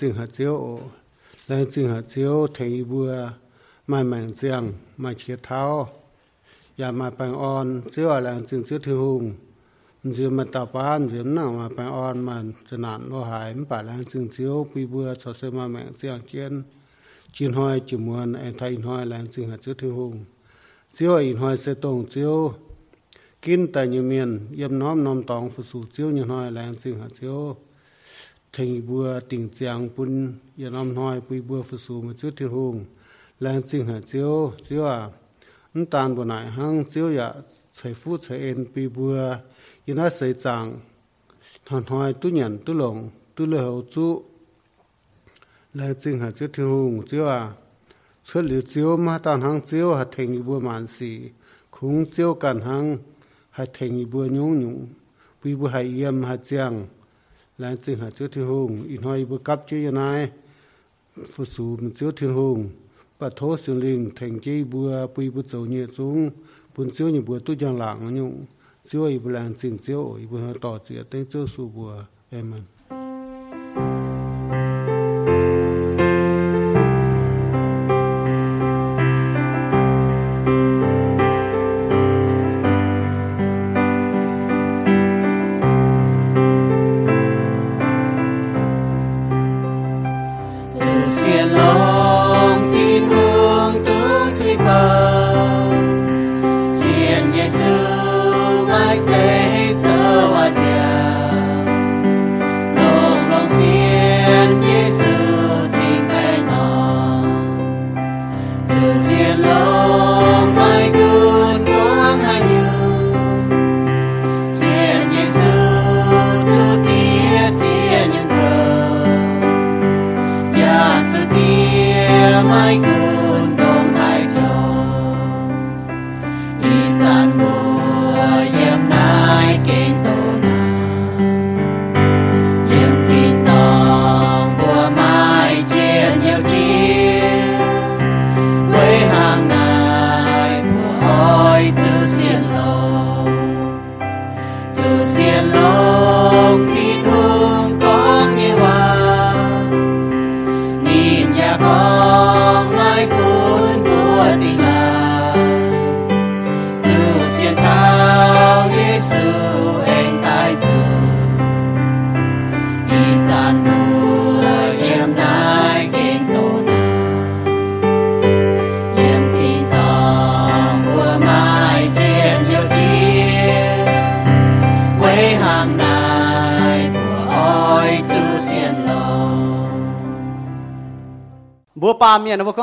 จึงหาเสียวแรงจึงหาเสียวเทเบื่อไมาแม่งเสียงไม่เขียเท้าอย่ามาแปงอ่อนเสียวแรงจึงเสียวถือหุงเสียวมันตาปานเสียวหน้งมาแปงอ่อนมันจะนานโลหายมันป่าแรงจึงเสียวปีเบื่อสอดเสมาแม่งเสียงเกียนจีนห้อยจีมวนไอไทยห้อยแรงจึงหาเสียวถือหุงเสียวอีนห้อยเสียตงเสียวกินแต่ยเมียนเยี่ยมน้อมน้อมตองฝึกสู่เสียวยันห้อยแรงจึงหาเสียว thành bùa tỉnh trạng bun yên âm nói bùi bùa phụ sù một chút thiên hùng lang chinh hà chiếu chiếu à ấn tàn bữa nay hăng chiếu ya chạy phu chạy en bùi bùa yên hát xây chàng thằng hoài tu nhận tu lồng tu lơ hậu chú lang chinh hà chiếu thiên hùng chiếu à xuất liệt chiếu mà tàn hăng chiếu hạt thành bùa mạn sĩ, khung chiếu cản hăng hạt thành bùa nhung nhung bùi bùa hải yêm hạt giang là tình hạ chúa thiên hùng in hoi bơ cấp chúa yên ai phụ sù mình chúa thiên hùng bà thố xuyên linh thành chi bùa bùi bùa dầu nhẹ xuống bùn chúa như bùa tu giang lạng nhung chúa y bùa làng tình chúa y bùa tỏ chĩa tên chúa sù bùa em mình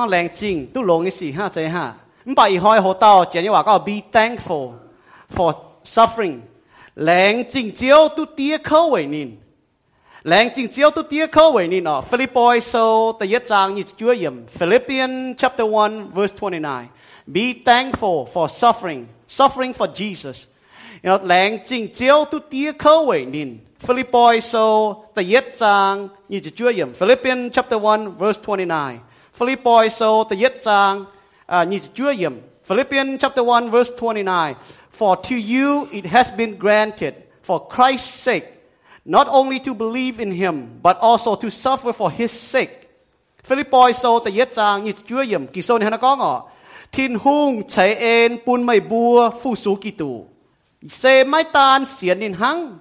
ต้องแรงจริงตู้ลงในสี่ห้าใจห้ามันไปอีห้อยหัวเต้าเจนี่ว่าก็ be thankful for suffering แรงจริงเจียวตู้เตี้ยเข้าไว้นินแรงจริงเจียวตู้เตี้ยเข้าไว้นินอ่ะฟิลิปปอยโซตะยะจางนี่ช่วยยม Philippian chapter 1 verse 29 be thankful for suffering suffering for Jesus you know แรงจริงเจียวตู้เตี้ยเข้าไว้นิน Philippi so the yet sang ni chu chuya Philippians chapter 1 verse 29 Philippi so the yet sang uh, Nijujuyam. Philippians chapter 1 verse 29. For to you it has been granted for Christ's sake not only to believe in him but also to suffer for his sake. Philippi so the yet sang Nijujuyam. na ni hanakong Tin hung chạy en pun mai bua phu sú ki tù. Se mai tan xiến nín hăng.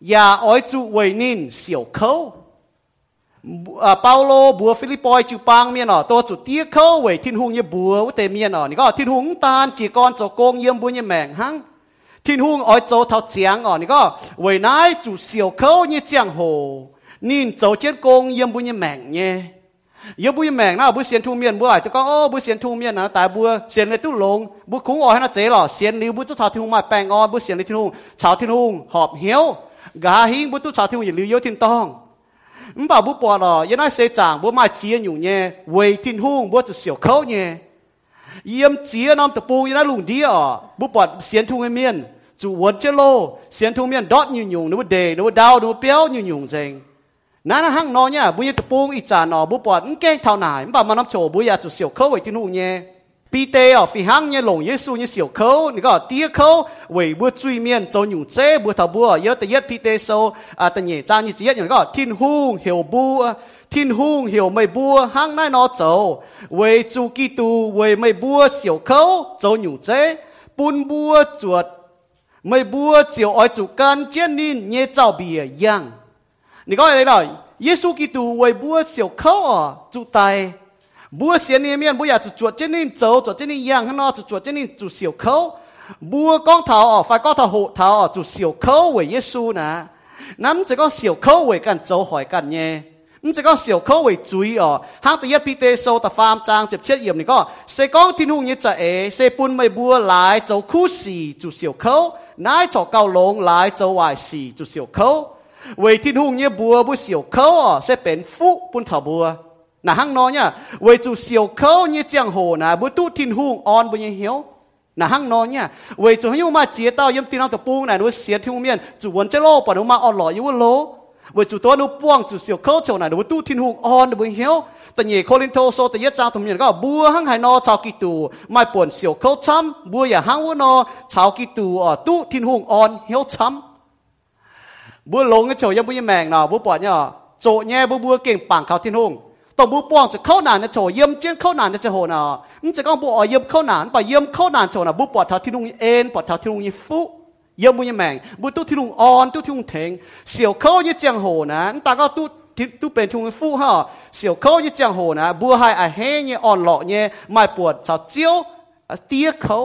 Yà ói trụ quầy nín xỉu khâu. เปาโลบัวฟิลิปปอยจูปังเมียนอตัวจุดเตี้ยเข้าไวทินหุงเยบัวเตเมียนอนี่ก็ทินหุงตานจีกรจโกงเยี่ยมบุญเยี่ยแมงหังทินหุงอ้อยโจเท่าเจียงอ๋อนี่ก็ไวนายจูเสียวเข้าเยี่ยเจียงโหนินโจเจียนโกงเยี่ยมบุญเยี่ยแมงเนี่ยเยี่ยมบุญเยี่ยแมงนะบุเสียนทุ่งเมียนบัวลต่ก็โอ้บุเสียนทุ่งเมียนนะแต่บัวเสียนเลยตุ้ลงบุคุ้งอ้อยนาเจ๋อหล่อเสียนลิวบุจุชาวทินหุงมาแปลงอ้อบุเสียนเลยทินหุงชาวทินหุงหอบเหี้ยวกาหิงบุจุชาวทินหุงอย่าลืมเยอะทินต้อง唔 bảo 不 bỏ 了，原来谁长不买接牛呢？为天空不就小口呢？yếm chia nam tập bù yếm lùng đi ở bút bọt xiên thung miên chủ vốn chế lô xiên thung miên đót nhiều nhung nó đề nó đau nó béo nhiều nhung dành nãy là hăng nó nhá bây giờ tập bù ít trả nó bút bọt ngang thao nải mà mà nắm chỗ bây giờ chủ xỉu khâu vậy tin hùng nhé bị phía hàng nhé lòng Giêsu nhé xỉu khâu nè có tiếc khâu vì bữa truy miên cho nhung chế bữa thảo bữa nhớ tới yết bị à tới nhẹ trang như chỉ yết nhung có thiên hung hiểu bu thiên hung hiểu mày bua hàng nay nó chầu vì chu kỳ tu vì mày bua khâu cho nhung chế bún bua chuột mày bua chiều oi chủ can chiến nín nhé chào bìa yang nè có đây rồi Giêsu Kitô vì bua xỉu khâu ở à, chủ tài บัวเสียเนี่ยเมียนบัวอยากจะจวดเจนี่เจ้าจวดเจนี่ยางข้างนอกจวดเจนี่จุดเสียวเขาบัวก้องเท้าออกไฟก้องเท้าหูเท้าออกจุดเสียวเขาเว้ยเยซูนะน้ำจะก็เสียวเขาเว้ยกันเจ้าหอยกันเนี่ยนั่จะก็เสียวเขาเว้ยจุยอ๋อหากตต่ยัดพีเตโซตะฟาร์มจางเจ็บเชยดเอี่ยมนี่ก็เสก้องที่นุ่งยึดจะเอเสปุนไม่บัวหลายเจ้าคู่สี่จุดเสียวเขานายจอกเกาาลงหลายเจ้าวายสี่จุดเสียวเขาเว้ยที่นุ่งเนี่ยบัวบุเสียวเขาอ๋อเสเป็นฟุปุนเถาบัว na hang no nya we chu siêu khâu như chang hồ na bu tu tin hu on bu hiếu na hang no nya we chu hu ma chia tao yếm tin ao tập buông này nu xiết thiu miên chu won chế lô pa nu ma on lo yu lô we chu to nu puang chu siêu khâu chầu này nu tu tin hu on bu hiếu ta nhị corinto so ta yết cha thum nhân có bua hang hai no chào kỳ tù mai buồn siêu khâu chăm bua ya hang wo no chào kỳ tù ở tu tin hu on hiếu chăm bua lông cái chầu yếm bu yếm mèng nào bua bỏ nya chỗ nhé bua bua kinh bảng khảo tin hùng ต้อบุปองจะเข้านานจะโชยเยิมเจียนเข้านานจะโหนานจะก้องบุอเยิมเข้านานไปเยิมเข้านานโชนะบุปอดท่าที่นุงเอ็นปอดทาที่นุงยิฟุเยิมมุยแมงบุตุที่นุงอ่อนตุที่นุงเทงเสี่ยวเข้ายิ่เจียงโหนานตาก็ตุทีตุเป็นทุงฟุฮะเสี่ยวเข้ายิ่เจียงโหนะบัวหายอะเฮยยิ่งอ่อนหลอกเนี่ยไม่ปวดชาวเจียวเตี้ยเขา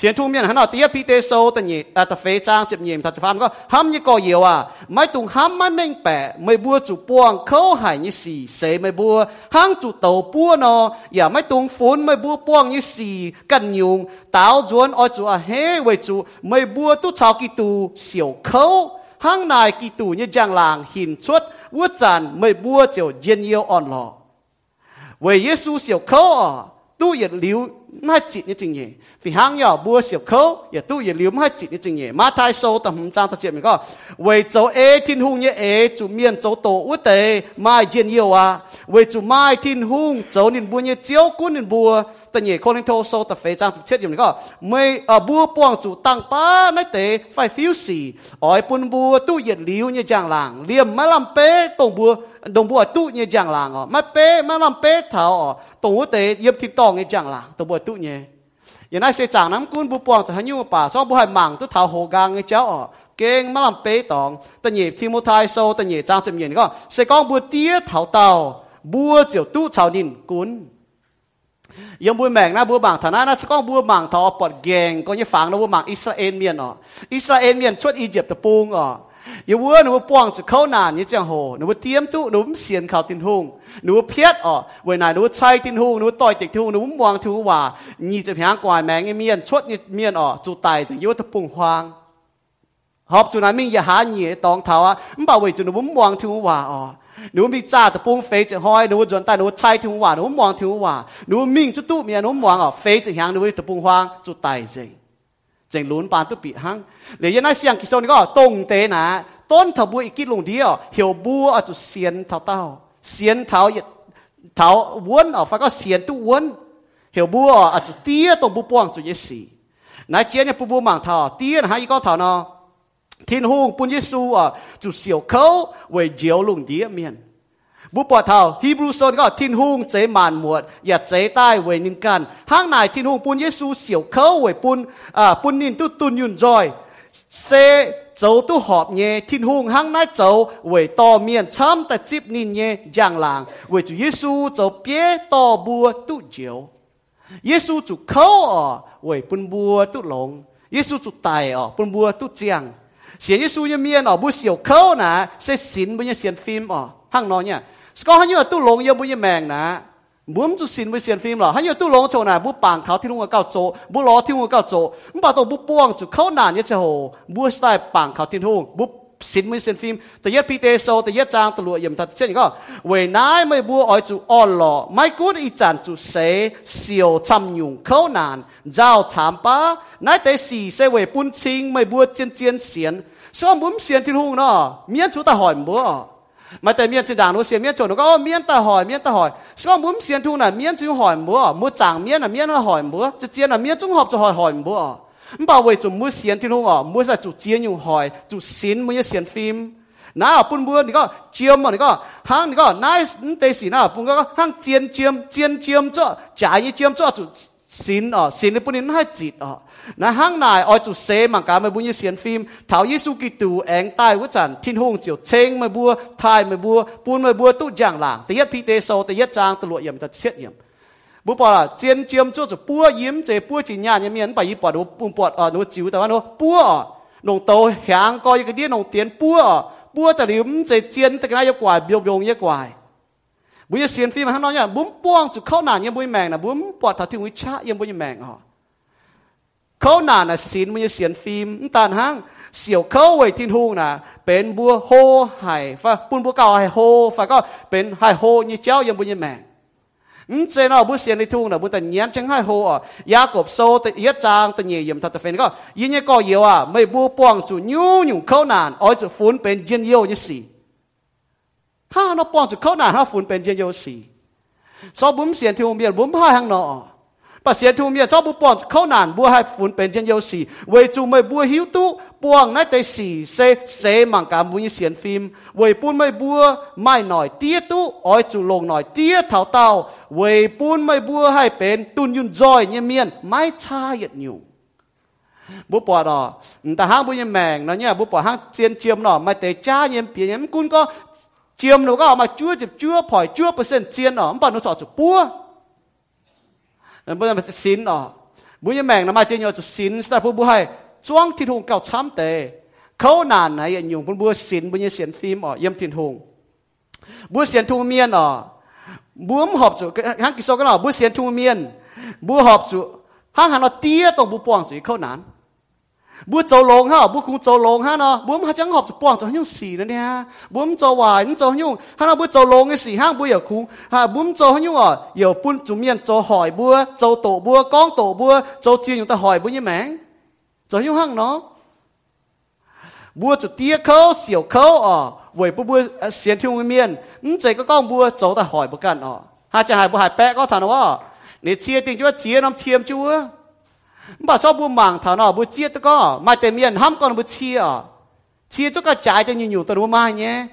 สียทุ่งเมียนหันเอาตีพีเตโซตันยีเอตเฟจ้างจิบยิมทัดฟามก็ห้ามยี่ก่อเยียวอ่ะไม่ตุงห้ามไม่เม่งแปะไม่บัวจุปวงเขาหายยี่สี่เสไม่บัวห้างจุเต่าปัวนออย่าไม่ตุงฝุ่นไม่บัวปวงยี่สี่กันยุงเต่าจวนอจุอ่ะเฮไวจุไม่บัวตุชาวกิตูเสี่ยวเขาห้างนายกิตูยี่จางลางหินชุดวัวจันไม่บัวเจียวเย็นเยียวอ่อนหล่อเวเยซูเสี่ยวเขาอ่ะตู้เหยียดลิ้วน่าจิตนี่จริงยี่ vì hàng nhỏ bùa siêu khâu ya tu ya liu ma chỉ đi chừng nhẹ mà thai sâu tầm hùng trang ta chuyện mình có về châu ê thiên hùng nhẹ ê chú miền châu tổ út tế mai diện yêu à về chú mai thiên hùng châu nên bùa nhẹ chiếu cuốn nên bùa, ta nhẹ con linh thô sâu ta phê trang chết gì mình có mây ở ờ, bua buông chủ tăng ba nói tế phải phiêu xì ỏi bun bùa tu yếu liu như chàng làng liềm má làm pê tổng bùa đồng bùa tu như chàng làng ọ má pê má làm pê thảo ọ tổng út tế yếm thịt tòng như chàng làng tổng bùa tu nhẹ ยันไงเสจางน้ำกุนบุปวงจะหันยูป่าซองบุหายหมังตุเท้าโหกางไอเจ้าอเก่งมาลำเปตองตันเหยียทีมุทายโซตันเหยียจางจำเย็นก็เสกองบัวเตี้ยเท้าเต่าบัวเจียวตู้ชาวนินกุนยังบัวแมงนะบัวบางฐานะนะสกองบัวบางทอปอดแกงก็ยังฝังนะบัวบางอิสราเอลเมียนอ๋ออิสราเอลเมียนชวดอียิปต์ตะปูงอ๋อยังวัวหนูป่วงจะเข้านานยี่เจ้าโหหนูเตรียมตู้หนูเสียนข่าวตินหงหนูเพียดออเวลาหนูใช้ทิ้งหูหนูต่อยติดทหูหนูมวงทิ้งูว่านี่จะแพียงกว่าแมงเมียนชดเมียนออจูไตจะยุทธปุ่งฮวางฮอบจุนั้นมีอย่าหาเหี่ยตองเท้าอ่ะมันบ่าวจุนหนูมวงทิ้งูว่าออหนูมีจ้าตะปุงเฟจะห้อยหนูจนตตยหนูใช้ทิ้งหูว่าหนูมวงทิ้งูว่า หนูมิ่งจุดตู้เมียหนูมวงออเฟจะหางหนูตะปุ่งฮวางจูไตจริงจงลุนปานตุปีหังเหลยยันไอเสียงกิโซนก็ตรงเตนะ ต้นถบุีกิลงเดียวเหี่ยวบัวอาจะเสียนเท่าเต้าเสียนเท้าเท้าวนออกฟังก็เสียนตัววนเหี่ยวบัวอจุเตี้ยตรงปุบป่วงจุยี่สี่นายเจียนเนี่ยปุบปวมังเท้าเตี้ยนะฮะอีกก็เท้าเนาะทิ้นหงปุญยิสูอ่ะจุเสียวเขาเวเจียวลุงเดียเมียนบุปผาเท้าฮีบรูโซนก็ทิ้นหงเจมันหมวดอยากเจใต้เวนินกันห้างนายทิ้นหงปุญยิสูเสียวเขาเวปุนอ่าปุนนินตุตุนยุนจอยเซ走都好呢，天空行那走为多面参的接你呢，样郎为主耶稣走别多波都久，耶稣主口哦为奔波都龙，耶稣主带哦奔波都将，写耶稣一面哦不小口呢，写神不也写 film 哦，行喏呢，是讲他因为都龙也不也命呢。บุ้มจุสินไปเสียนฟิล์มหรอฮันยูตู้ลงโจน่ะบุปางเขาที่ลุงเก้าโจบุล้อที่ลุงเก้าโจมบ่ตัวบุป้วงจุเขานานเนี่ยจะโหบุสไตปางเขาที่ลุงบุสินม่เสียนฟิล์มแต่ยัดพีเตโซแต่ยัดจางตะลัวเยี่ยมทัดเช่นก็เวนายไม่บัวอ้อยจุอ่อนหล่อไม่กูดอีจันจุเสเสียวชำยุงเขานาน เจ้าถามป้านายแต่สี่เสวยปุ่นชิงไม่บัวเจียนเจียนเสียนส่วนบุ้มเสียนที่ลุงเนาะเมียนจุตาหอยบัวมาแต่เมียนจะด่างรู้เสียเมียนจนก็เมียนตาหอยเมียนตาหอยสก็มุมเสียนทุน่ะเมียนจะหอยมือมือจางเมียนน่ะเมียนหอยมือจะเจียนน่ะเมียนจงหอบจะหอยหอยมัวมับอกว่าจุมือเสียนที่ลงอ่ะมือจะจุเจียนอยู่หอยจุสินมือเสียนฟิล์มน้าปุ่นบัวนี่ก็เจียมมันนี่ก็ห้างนี่ก็น้ายเตสีน้าปุ่นก็ห้างเจียนเจียมเจียนเจียมจ้าจ่ายเจียมจ้าจุสินอ๋อสินในปุ่นินให้จิตอ๋อนะห้างนายออยจุเซมังกาไม่บุญยเสียนฟิล์มเถายิสุกิตูแองใต้วัจันทินหงเจียวเชงไม่บัวไทยไม่บัวปูนไม่บัวตุ้ย่างหลางแต่ยัดพีเตโซแต่ยัดจางตลวเยี่ยมตะเสียเยี่ยมบุปผาเจียนเจียมจู่จุดปัวยิ้มเจปัวจีนยาเนี่ยมีนไปยี่ปอดปุ่มปอดอ๋อหนูจิ๋วแต่ว่าหนูปัวอหนงโตหางกอยกระเดียหนงเตียนปัวอปัวแต่ลิมเจเจียนแต่กนายกว่ายโยงเยกว่ายบุยเสียนฟีมาทั้งน้อยเนี่ยบุ้มป้วงจุเข้าหนานยังบุยแมงนะบุ้มปอดถ้าถึงวิชาเยี่ยมบุยแมงอ๋อเข้าหนาน่ะศีลบุยเสียนฟีมตานห้าง เสี่ยวเข้าไว้ทิ้งหูนะเป็นบัวโฮไห่ฟ้าปุ่นบัวเก่าไห่โฮฟ้าก็เป็นไห่โฮยี่เจ้ายังบุยแมงอืมเจนอบุเสียนในทุ่งนะบุญแต่เนียน่างไห้โฮอ่ะยากบโซแต่เอียจางแต่เนียยมทัตเฟนก็ยิ่งเนี่ยก็เยียวอ่ะไม่บัวป้วงจุยิ้หยู่เข้าหนานอ้อยจุฟุ้นเป็นเยี่ยนเยี่ยวยี่สี่他那帮助靠那他分辨见有事，所以我们先听我们我们还行呢。把先听我们，所以不帮靠难不还分辨见有事，为主没不 hiểu tu，帮那得事，谁谁忙干不一先 phim，为不没不ไม่หน่อยเตี้ยตู้อ้อยจุลงหน่อยเตี้ยเท่าเต่า为不ไม่บัวให้เป็นตุนยุนจอยเงี้ยเมียนไม่ชาเหยียดอยู่บุปผาดอแต่ห้างบุญแมงนะเนี่ยบุปผาห้างเจียนเจียมหน่อไม่แต่จ้าเยี่ยมเปียเยี่ยมกุนก็จียมหนูก็ออกมาจื้อจิบจื้อผ่อยจื้อเปอร์เซ็นต์เซียนอ๋อมันปอนหนูสอดจุดปัวมันเป็นแบบสินอ๋อมุ้ยแมงนำมาเจียนมจุดสินสตาร์ผู้บุให้จ้วงทิ้งหงเก่าช้ำเตะเขานานไหนอย่างยุ่งผู้บัวสินบุ้ยเสียนฟิล์มอ๋อเยี่ยมทิ้งหงบัวเสียนทูเมียนอ๋อบัวหอบจุดฮังกิโซก็หน่อบัวเสียนทูเมียนบัวหอบจุดฮังหันเราเตี้ยตรงบุปปองจุดเขานานบัวเจ้าลงฮะบัวคงเจ้าลงฮะเนาะบุวมันจังหอบจะป้องจะยุ่งสีนั่นเนี่ยบุวมันจะหวานจะยุ่งฮะเนาะบัวเจ้าลงไอ้สีห้างบัวอย่าคุงฮะบุวมันจะยุ่งอ่ะอย่าปุ่นจุ่มเย็นจะหอยบัวจะโตบัวก้องโตบัวจะเจียนอยู่แต่หอยบัวยี่แมงจะยุ่งห้างเนาะบัวจุดเตี้ยเขาเสียวเขาอ่ะเว้ยบุวบัวเสียนที่วงเมียนนี่ใจก็ก้องบัวจะแต่หอยบุกันอ่ะฮะจะหายบุวหายแปะก็ถามว่าเนี่ยเชียติงจ้วเชียน้ำเชียมจ้ว mà sao bu mảng thảo nó bu chia tôi có mà tiền miền hâm còn bu chia chia cho cả trái cho nhiều nhiều tôi bu mai nhé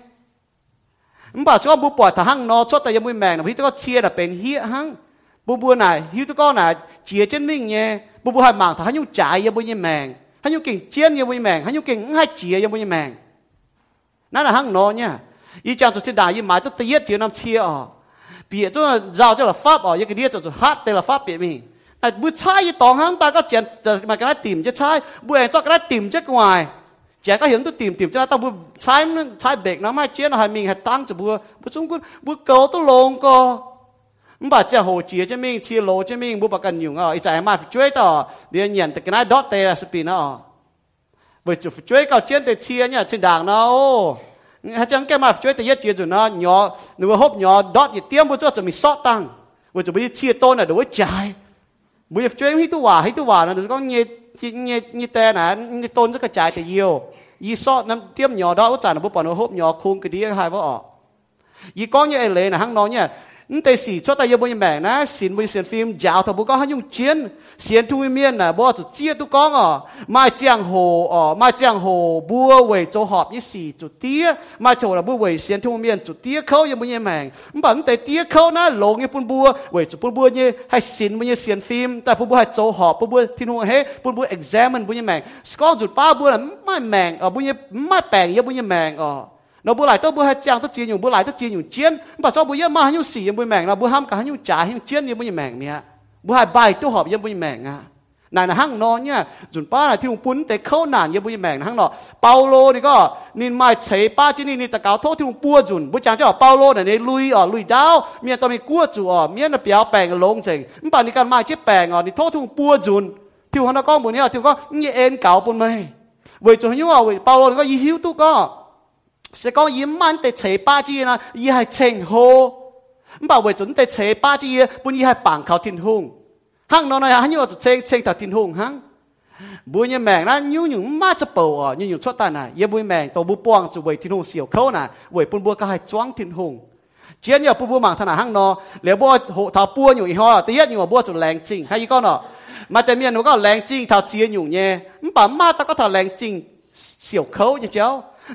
mà sao bu bỏ thằng hăng nó cho tay mui mèn nó hít tôi có chia là bền hiệ hăng bu bu này hít tôi có là chia trên mình nhé bu bu hai mảng thảo hăng nhung trái như bu như mèn hăng nhung kinh chia như bu như mèn hăng nhung kinh hai chia như bu như mèn nó là hăng nó nhé ý chàng tôi xin đại như mãi tôi tiết chia năm chia ở bịa cho giàu cho là pháp ở những cái đĩa cho hát tên là pháp bịa mình à chai gì tòng hắn ta có chuyện mà cái này tìm chứ chai bu em cho cái này tìm chứ ngoài chả có hướng tôi tìm tìm cho tao bu chai chai bẹt nó mai chuyện hai mình hạt tăng cho bu bu chúng quân bu cầu tôi lồng co bà chả hồ chia cho mình chia lô cho mình bu bà cần ít chả mà phải chơi tao để nhận được cái này đốt tê là spin nó với chủ phải chơi cao chiến để chia nhá trên đảng nó hết chẳng cái mà phải chơi để giết chia rồi nó nhỏ nếu hộp nhỏ đốt thì tiêm bu cho cho mình sót tăng với chủ bây chia tôn là đối trái mùi ép chơi hít tu hòa hít tu hòa là có nhẹ nhẹ nhẹ tè nè nhẹ tôn rất là trái thì nhiều y so nằm tiêm nhỏ đó út trả nó bút bỏ nó hộp nhỏ khung cái đĩa hai vợ ọ y có như ấy lệ là hăng nó nhá แต่สีชดแต่ยบนแบ่งนะสินบนเสียนฟิล์มยาวทบุก็ให้ยุ่งเชียนเสียนทุเมียนนะบ่จุดเจียตุกองอ๋อมาเจียงโหอ๋อมาเจียงโหบัวเวยโจหอบยี่สี่จุดเตี้ยมาโจระบัวเวยเสียนทุเมียนจุดเตี้ยเขายบนแบ่งบันแต่เตี้ยเขานะหลงยี่ปุ่นบัวเวยจุดปุ่นบัวยี่ให้สินบนยี่เสียนฟิล์มแต่ปุ่นบัวให้โจหอบปุ่นบัวที่นู่นเฮ้ปุ่นบัว examine บนยี่แบ่งสกอจุดป้าบัวน่ะไม่แบ่งอ๋อบุญยี่ไม่แปลงยี่บุญยี่แบ่งอ๋อเราบุไหลตัวบุหะจางตัวจีนอยู่บุไหลตัวจีนอยู่เจียนบัเจ้าบุเยอะมาหิ้วสี่ยังบุแมงเราบุห้ามกัะหิ้วจ่าหิ้วเจียนยังบุยแมงเนี่ยบุหะใบตัวหอบยังบุยแมงอ่ะนายนะห้องนอนเนี่ยจุนป้าอะไรที่หุ่นปุ้นแต่เข้าหนานยังบุยแมงนะห้องนอนเปาโลนี่ก็นินไม่เฉยป้าที่นี่นี่ตะเกาโทษที่หุ่นปัวจุนบุจางเจ้าเปาโลเนี่ยในลุยอ๋อลุยดาวเมียตอนมีกู้จูอ๋อเมียน่ะเปียวแปลงลงเฉงมันป่านี่การมาเจ็บแปลงอ๋อนี่โทษที่หุ่นปัวจุนที่หั่นนักก้องบุญเนี่ยที่ก็เนี่ยเอ็นเก่าปุ้นไหมเวจุนยิ่งอ๋อเวเปาโลก็ยิ่วตุก是講伊慢得扯巴子啦，伊係稱呼，唔係為準得扯巴子，本伊係棒球天空，行到那行要就扯扯頭天空行。每日命啦，要用乜只步啊？要用出單啊？也每命到不幫就為天空小口呐，為半波ก็係裝天空。只要半波忙ธนา行咯，แล้ว波หัว頭半อยู่อีห้อตี一อยู่ว่า波就แรงจริงใครก็เนาะมาแต่เมียหนูก็แรงจริง頭เจียนอยู่เนี่ยมันป่ามาตะก็頭แรงจริง小口一招。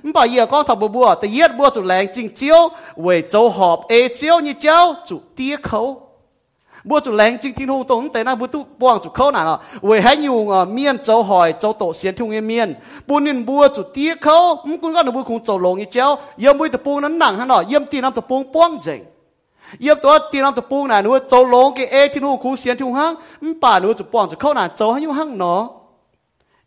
唔把嘢光頭不不，但嘢不就冷靜招，為做合 A 招你招就低口。不就冷靜天空懂，但那不都幫就口難了。為還用啊面做海做到先通嘅面，半年不就低口，唔管講你不空做龍一招，要每隻幫人難下咯，要啲人就幫幫正。要ตัวตีน้ำตะปูน่ะหนูจะลงกี่เอที่หนูคูเสียนที่ห้างมันป่าหนูจะป้องจะเข้าหน้าจะให้ยุ่งห้างเนาะ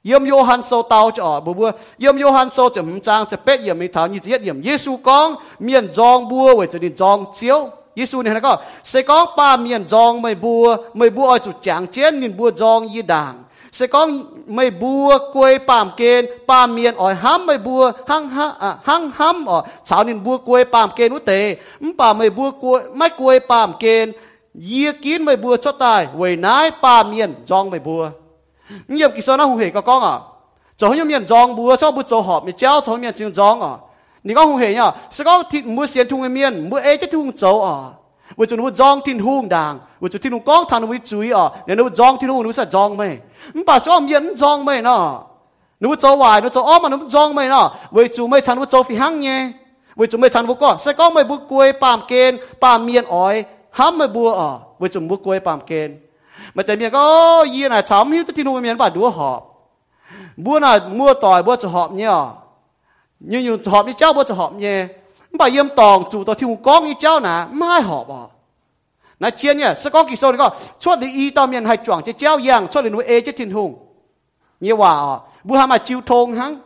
ยมโยฮันโซเตาจะออกบัวเยมโยฮันโซจะมจางจะเป็ดเยี่ยมมีฐานยี่เยี่ยมเยซูกองเมียนจองบัวไว้จะดินจองเจียวเยซูเนี่ยนะก็เสกองป้าเมียนจองไม่บัวไม่บัวอ้อยจุดจางเจียนนินบัวจองยี่ด่างเสกองไม่บัวกวยปามเกณฑ์ปามเมียนอ้อยห้ำไม่บัวหังห้าหังห้ำอ๋อสาวนินบัวกวยปามเกณฑ์อุเตมป่าไม่บัวกวยไม่กวยปามเกณฑ์เยี่ยกินไม่บัวชดตายเวยนายป้าเมียนจองไม่บัวเงียบกิโซนะหูเหก็ก้องอ่ะจะให้ยมีนจองบัวชอบบุจหอบมีเจ้าชอบมีนจึงจองอ่ะนี่ก็หูเหเนี่ยสก็ทิ้งมือเสียนทุ่งเมียนมือเอจะทุ่งโจอ่ะว่าจะนู้จองทิ้งหุ่งด่างว่าจะทิ้งก้องทานวิจุยอ่ะเนี่ยนู้จองทิ้งหุ่งนู้สะจองไหมมันป่าชอบเมียนจองไหมเนาะนู้จวายนู้จอ้อมมันนู้จองไหมเนาะเวจูไม่ชันว่าโจฟิหังเนี่ยเวจูไม่ชันว่าก็สก็ไม่บุกกวยปามเกณฑ์ปามเมียนอ้อยห้ามไม่บัวอ่ะเวจูบุกกวยปามเกณฑ์ mà tại miền có yên là chấm hiếu thì nuôi miền bà đúa họ bữa là mua tỏi bữa cho họ nhở nhưng nhưng họ đi cháu bữa cho họ nhé bà yếm tòng chủ tàu thiêu con đi cháu nà mai họ bỏ à. nà chiến nhỉ sẽ có kỳ sâu này có cho đi y tao miền hai chuẩn chứ cháu yang cho đi nuôi ê chứ thiên hùng như hòa à, bữa hàm mà chiêu thôn hăng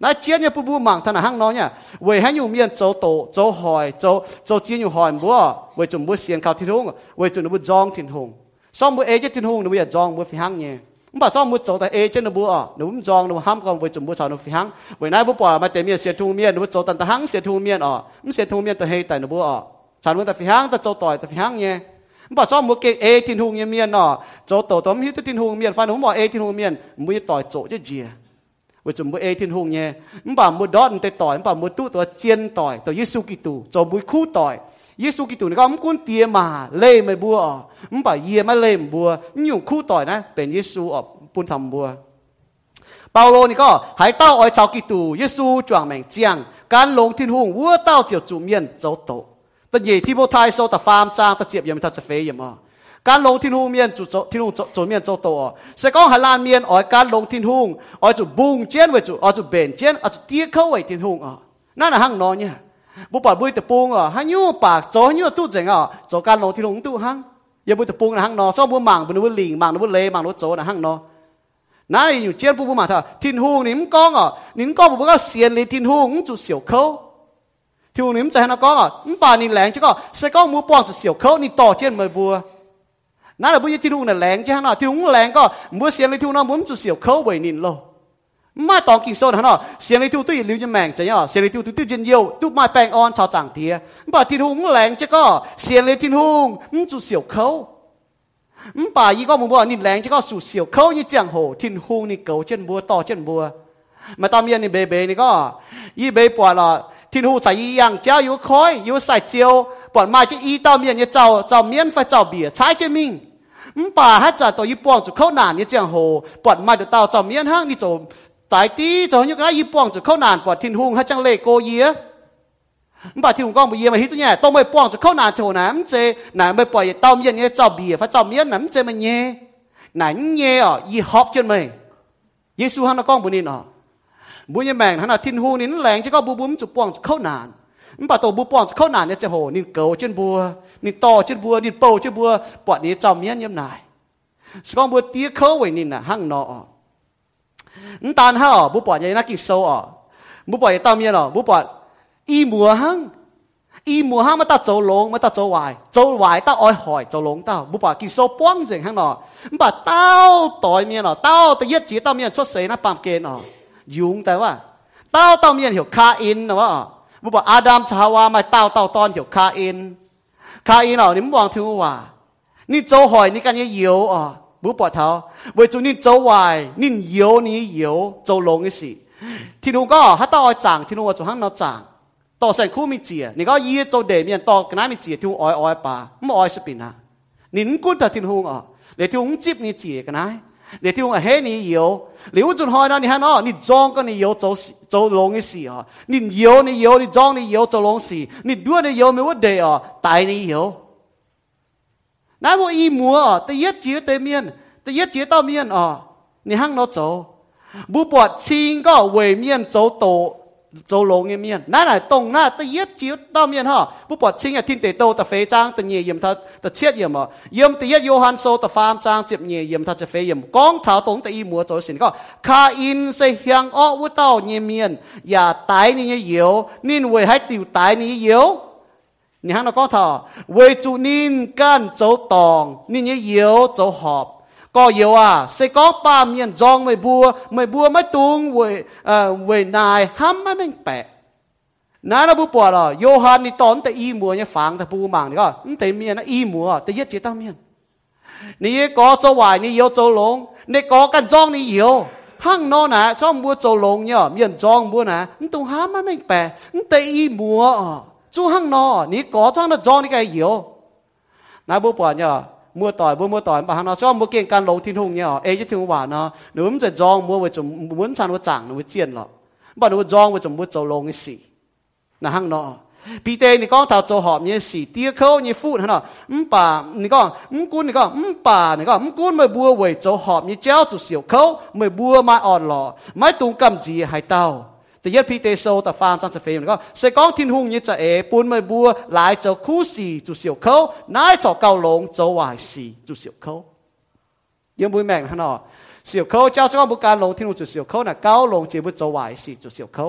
nà chiến nhỉ bữa bữa mảng thằng hăng nó nhỉ về hai nhiều miền châu tổ châu hỏi châu châu chiến nhiều hỏi bữa về à. chuẩn bữa xiên cao thiên hùng về chuẩn bữa giông thiên hùng xong bữa ấy chết tin hùng nó bây giờ giòn bữa phi hăng nhỉ bảo xong bữa cháu ta ấy chết nó bữa à nó cũng giòn nó ham còn với chúng bữa cháu nó phi hăng với nay bữa bỏ mà tiền miệng xe thùng miệng nó bữa cháu ta ta hăng xe thùng miệng ờ, nó xe thùng miệng ta hay tại nó bữa à cháu nó ta phi hăng ta cháu tỏi ta phi hăng nhỉ bảo cho một cái ê tin hùng miền nọ cho tổ tóm hít tin hùng miền phải nó bảo ấy tin hùng miền mới tỏi chỗ chứ gì vì chúng mới ê tin hùng nhé bà mua đó thì tỏi bà mua tu tỏi chiên tỏi tỏi Giêsu Kitô cho mũi khu tỏi ยสูกิตุนก็มุ่งเตียมาเล่ไม่บัวมุ่งปเยมาเล่มบัวนี่อยู่คู่ต่อยนะ เป็นเยสูออกปุ่นทำบัว เปาโลนี่ก็หายเต้าไอ้ชาวกิตู เยสูจวงแมงเจียง การลงทิ้นหุ่งวัวเต้าเจียวจูเมียนเจ้าโตแต่เย่ที่โบทายโซตฟาร์มจางตัดเจียบยังไม่ทันจะเฟยยังอ๋อการลงทิ้นหุ่งเมียนจุ่มทิ้งหุ่งจุดเมียนเจ้าโตอเสก้องฮาลานเมียนอ๋อยการลงทิ้นหุ่งอ๋อยจุดบุงเจียนไว้จุดอ๋อยจุดเบนเจียนอ๋อยจุดเตี้ยเข้าไว้ทิ้นหุ่งอ๋อนั่นน่ะหังนอนเนบุปผาบุยตะปูงอ่ะฮันยูปากจฮันยูตู้เจงอ่ะจอการลงที่ลงตู้ฮังอย่าบุตะปูงนะฮังนอซอมบุหมังบุนบุหลิงหมังบุเลหมังบุโจนะฮังนอนั่นอยู่เจียนผู้ผู้มาเถอะทินหูนิ่มก้องอ่ะนิ่มก้องบุบก็เสียนเลยทินหูจุดเสียวเขาทิวนิ่มใจนะก้องอ่ะป่านี่แหลงใช่ก็เสก้องมือป้องจุดเสียวเขานี่ต่อเจียนเมยบัวนั่นแหละบุยทินหูน่ะแหลงใช่ะนอทินหูแหลงก็มือเสียนเลยทิวน้มือจุดเสียวเขาไว้นินโลมาตองกี่โซนฮะเนาะเสียงในตู้ตู้ยินลิวจะแมงใจเนาะเสียงในตู้ตู้ตู้ยินเยียวตู้มาแปลงออนชาวจังเตียบ่าทิ้นหุงแหลงจะก็เสียงในทิ้นหุงมันจุดเสียวเขาป่ายี่ก็มึงบอกนี่แหลงจะก็สูดเสียวเขายี่เจียงโหทิ้นหุงนี่เก่าเช่นบัวต่อเช่นบัวมาตอมเย็นนี่เบเบนี่ก็ยี่เบปวดละทิ้นหุงใส่ยี่ยัางเจ้าอยู่คอยอยู่ใส่เจียวปวดมาจะอีตอมเย็นเนี่ยเจ้าเจ้าเมียนไฟเจ้าเบียร์ใช้เจมิงป่าฮัจจาตัวยี่ปวงจุดเข้าหนานี่เจียงโหปวดมาเดี๋ยวเต่าเจ้าเมียนห้างนี่โจตายตีจอยุกไอยี่ป้องจุดเข้านานปอดทินหุงฮะจังเลโกเยียบาทินหุงก้องไปเยียมาฮิตุเนี่ยต้องไม่ป้องจุดเข้านานโชนะมันเจนหนไม่ปล่อยเต้าเมียเนี่ยเจ้าเบียฟ้าเจ้าเมียนนั้นเจมันเยนหนเยอ่ะยี่ฮอบจนไหมยยซูฮันก้องบุญนีนอนอะบุญยังแมงฮันทินหุงนี่แรงจะก็บุบุมจุดป้องจุดเข้านานมันปตัวบุป้องจุดเข้านานเนี่ยจะโหนี่เกลเช่นบัวนี่ต่อเช่นบัวนี่โปเช่นบัวปอดนี้เจ้าเมียนเยี่ยมนายสกองบัวเตี้ยเข้าไว้นี่นะหั่งนอะ你单哈哦，不把人家给收哦，不人当面哦，不把一模哈，一模哈没得走龙，没得走歪，走歪到爱海，走龙到，不把几收半阵哈喏，你把刀对面咯，到到日子到面出世那半边哦，用的哇，刀到面有卡因的哇不把阿当查哇麦刀刀端有卡因，卡因哦，你们忘听我话，你走坏你敢有哦？不白头，为做你走坏，你摇你摇做龙嘅事。ที่นู้ก็ฮัตต่อจางที่นู้ว่าจะหังนอจางต่อใส่คู่มีเจียนี่ก็ยี่จะเดมียนต่อกน้ามีเจียที่นู้อ้อยอ้อยปลาไม่อ้อยสปินะนินกุ้นแต่ที่นู้อ่ะเดี๋ยวที่นู้จิบนี่เจียกันนะเดี๋ยวที่นู้เฮนี่เยียวหรือว่าจุนหอยนั่นนี่ฮะเนาะนี่จองก็นี่เยียวจะจะลงอีสีอ่ะนี่เยียวนี่เยียวนี่จองนี่เยียวจะลงสีนี่ด้วยนี่เยียวไม่ว่าเดียวตายนี่เยียว那我一摸哦，第一节对面，第一节到面哦，你行哪走？不把青个尾面走多走龙嘅面，那来动那第一节到面哈，不把青嘅天地都特肥张，特嘢盐特特切盐哦，盐第一约翰数特 farm 张接嘢盐特特肥盐，光头懂第一摸走先个，卡因是向恶乌到嘢面，也带你嘅油，你会喺掉带你油。你看到高头，为主人干走动，你也有走好。ก็เยวอ่ะเิก็ปามยนจองไม่บัวไม่บัวไม่ตุงเวเอ่อเวนายห้ามไม่แม่งแปะนะนาบุปผาโยฮันนี่ตอนแต่อีมัวเนี่ยฟังแต่ปูมังนี่ก็ แต่เมียนะอีมัวแต่เย็ดเจตั้งเมียนนี่ก็จะไหวนี่เยวจะหลงนี่ก็กันจองนี่เยวห้างนอนะช่องบัวจะหลงเนี่ยเมียนจองบัวนะตุงห้ามไม่แม่งแปะ แต่อีมัวอ่ะ chú hăng nó ní có cho nó cho ní cái yếu nãy bố bỏ nhở mua tỏi bố mua tỏi bà hàng nó cho mua kiện can lồng thiên hùng nhở ấy chứ thiên hùng nó nếu muốn chơi giòn mua với chúng muốn chăn với chẳng nó với chiên lọ bà nó giòn với chúng mua trầu lồng cái gì là hăng nó bị tê thì con thảo trầu họp như gì tia khâu như phun hả nó ừm bà nị con ừm cún nị con ừm bà nị con ừm cún mới bùa với trầu họp như chéo chủ xỉu khâu mới bùa mai ọt lọ mai tung cầm gì hay tao แต่ยัดพีเตโซแต่ฟาร์มจันทร์เฟมก็เสกองทิ้นหุงยิ่จะเอปูนไม่บัวหลายเจ้าคู่สีจุเสียวเขานายจ่อเกาหลงเจ้าวายสีจุเสียวเขายังบุญแม่งฮะเนาะเสียวเขาเจ้าเจ้าบุการหลงทิ้นหุงจุเสียวเขาน่ะเกาหลงเจ้าบุเจ้าวายสีจุเสียวเขา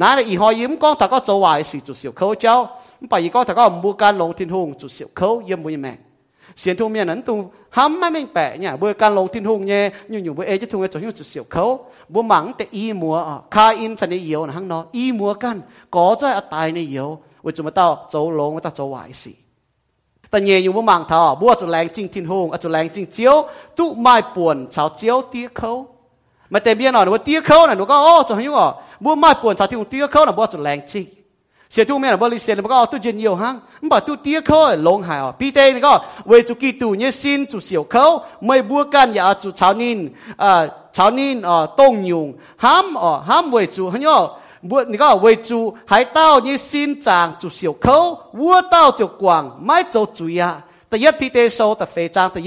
นายในอีหอยิ้มก้องถ้าก็เจ้าวายสีจุเสียวเขาเจ้าไปอีก้องถ้าก็บุการหลงทิ้นหุงจุเสียวเขายังบุญแม่งเสียงทุ่งเมียนั้นตุงห้ามไม่แม่งแปะเนี่ยบริการลงทิ้งทุ่งเนี่ยอยู่อยู่บริเอจะทุ่งจะจุดเสียวเขาบัวหมังแต่อีมัวคาอินสันในเยียวนะฮังเนาะอีมัวกันก่อใจอัตายในเยียวว่าจะมาต่อโจลงมาต่อโจวายสิแต่เนี่ยอยู่บัวหมังเท่าบัวจะแรงจริงทิ้งทุ่งอาจจะแรงจริงเจียวตุ้งไม่ป่วนชาวเจียวเตี้ยเขามาแต่เบี้ยหน่อยว่าเตี้ยเขาหน่อยหนูก็โอ้จะหิวอ่ะบัวไม่ป่วนชาวที่หงเตี้ยเขาหน่อะบัวจะแรงจริง sẽ tu mẹ là bơ li sẽ là bao tu nhiều hang mà tu tiếc khâu long hải à này có về tu kỳ tu nhé xin tu xỉu khâu mới bua can ya tu cháo nín à cháo nín à tông nhung ham à ham về hả nhở bua có về tu hải tao nhé xin chàng tu xỉu khâu vua tao chịu quảng mai châu chủ ya ta sâu ta phê trang ta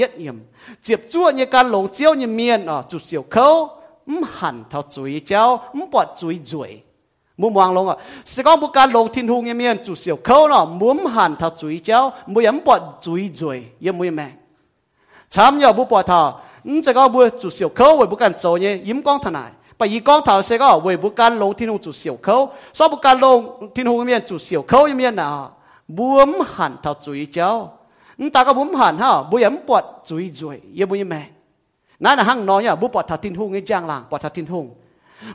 chụp chua như can lồng chiếu như miên à tu xỉu khâu hẳn thao chuối cháu bọt chuối ruồi 木望龙啊！是讲木干露天红的面做烧烤咯，木罕他煮蕉，木人不煮醉，也木有咩。炒肉不博他，你这个木做烧烤，会不干做热，也不光他那，不依光他，这个会不干露天红做烧烤，说不干露天红的面做烧烤，怎么样呐？木罕他煮蕉，你大家木罕他，木人不煮醉，也木有咩。那那行，侬呀，不博他天红的浆浪，博他天红。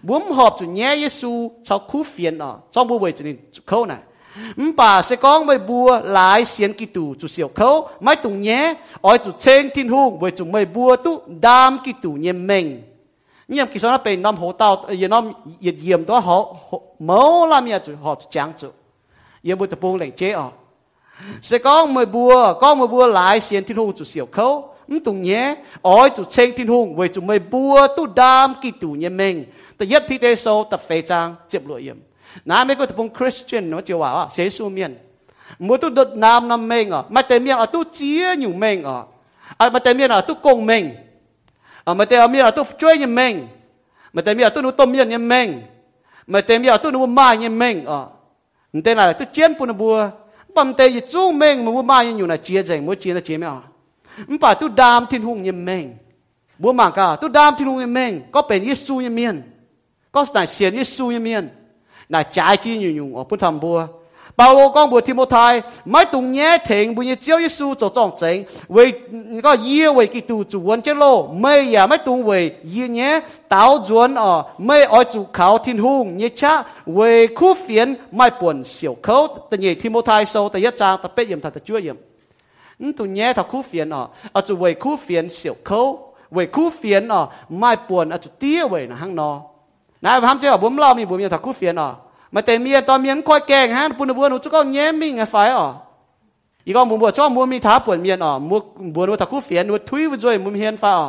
บุมหอบจุดแยเยซูชาวคู่เฟียนอ่ะจ้องบัวเวจุนี้เขาน่ะมป่าเสกองไม่บัวหลายเสียนกิตูจุดเสียวเขาไม่ตุงแย่อ้อยจุเชงทิ้นหงเวจุไม่บัวตุดามกิตูเยี่ยมเมงเยี่ยมกิสนาเป็นน้ำหัวเต้าเยี่ยน้ำเยี่ยเยี่ยมตัวหอเมาลามีจุหอบจางจุเยี่ยมบุตรปูงแหล่งเจอ่ะเสกองไม่บัวก็ไม่บัวหลายเสียนทิ้นหูจุเสียวเขามตุงเยอ้อยจุเชงทินหุงเวจุไม่บัวตุดามกิตุเยเมงแต่ยัดพี่เตโซตัดเฟจางเจ็บรวยเยี่ยมน้าไม่ก็จะเป็นคริสเตียนเนาะจะว่าเสียสูเมียนมัวตุดดนามนำเมงอ่ะมาแต่เมียนอ่ะตุเจียอยู่เมงอ่ะอ่ะมาแต่เมียนอ่ะตุกงเมงอ่ะมาแต่เมียนอ่ะตุช่วยเยเมงมาแต่เมียนอ่ะตุนุต้มเมียนเยเมงมาแต่เมียนอ่ะตุนุมาเยเมงอ่ะมันแต่ไหนตุเจียนปุ่นบัวปั๊มแต่ยิ่งจู้เมงมัวมาอยู่นะเจียใจมัวเจียนะเจียไม่อ่ะมป่าตุดามทินหุงยมเมงบัวมังกาตุดามทินหุงยมเมงก็เป็นเยซูยมเมียนก็สายเสียนเยซูยมเมียนนายจ่ายจีนอยู่ยุงออกพุ่นทำบัวเปาโลกองบัวทิโมไทยไม่ตุงแย่เถงบุญเจียวเยซูจะจ้องเจงเวก็เยี่ยเวกิตูจวนเจโลไม่อย่าไม่ตุงเวเยี่ยแย่เต้าจวนอ๋อไม่อ้อยจูเขาทินหุงเยชะเวคู่เฟียนไม่ป่วนเสียวเขาแต่เยทิโมไทยโซแต่ยะจางแต่เป็ดเยี่ยมทัดแต่จ้วยเยี่ยมตัวแย่ถ้าคู่เฟียนอ่ะอาจจะเว้คู่เฟียนเสียวเขาเว้คู่เฟียนอ่ะไม่ปวนอาจจะเตี้ยเว้นะฮังนอนายพามเจ้าบุ้มเล่ามีบุ้มยังถ้าคู่เฟียนอ่ะมาแต่เมียตอนเมียนคอยแกงฮะปุ่นบัวหนูจะก็แย่มิ่งไงไฟอ่ะอีกองบุ้มบัวชอบมัวมีท้าปวนเมียนอ่ะมัวบัวหนูถ้าคู่เฟียนหนูทุยวุ้ยจอยมุมเฮียนไฟอ่ะ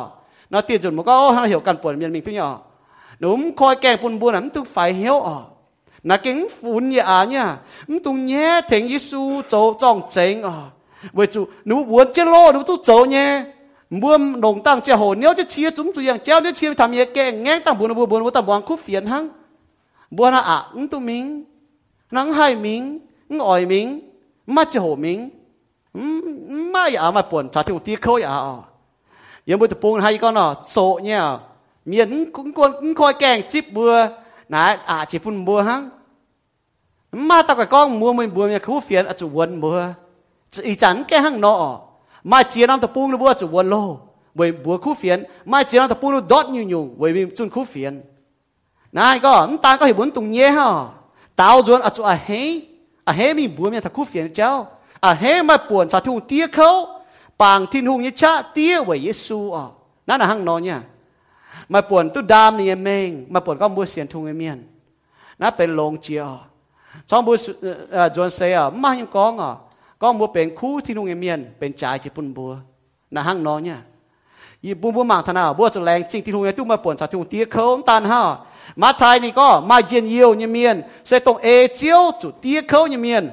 นอตีจุดมันก็ฮังเหี่ยวกันปวนเมียนมิ่งทุกอย่างหนุ่มคอยแกงปุ่นบัวหนุ่มตุกไฟเหี่ยวอ่ะนักเก่งฝุ่นยาเนี่ยมันตุงแย่ถึงยิสูโจจ้องเจงอ่ะ lô, nhé, 为主如文接落如都走呢，mua đồng tăng chè hồ nếu chứ chia chúng tôi rằng chéo nếu chia tham ye kẻ ngang tăng buồn buồn buồn tăng buồn khúc phiền hăng buồn là à ứng tu mình nắng hai mình ứng ỏi mình mà chia hồ mình mà ya mà buồn trả thiếu tiếc khôi à giờ mới tập buồn hai con nó à, sổ nhé, à. miễn cũng còn cũng coi kèn chip bừa nãy à chỉ phun bừa hăng mà tao cái con mua mình bừa nhà khúc phiền à chủ buồn bừa อีจันแกหังนอมาเจียน้ำตะปูงนบัวจุวนโลเวยบัวคู่เฟียน มาเจียน้ำตะปูงนดอดยุงยุงเวยมีจุนคู่เฟียนนายก็มตาก็เห็นบุญตุงเย่ฮะตาวจวนอจุอาเฮอาเฮมีบัวมีตะคู่เฟียนเจ้าอาเฮมาป่วนสาธุงเตี้ยเขาปางทิ้นหุงยิ่งชะเตี้ยเวยเยซูอ่ะนั่นน่ะหังนอเนี่ย มาป่วนตุดามนี่เมงมาป่วนก็บัวเสียนทุงเมียนนะเป็นลงเจียช่องบัวจวนเสียมายังกองอ่ะก็มัวเป็นคู่ที่นุ่งเมียนเป็นจายที่ปุ่นบัวนะห้างน้อยเนี่ยยีบุบัวมางธนาบัวจะแรงจริงที่นุ่งยอตุ้มมาปวนสาทุ่งเตี้ยเขาตันห้ามาไทยนี่ก็ มาเยียนเยียวเมียนเสตรงเอเจียวจุดเตี้ยเขาเมียน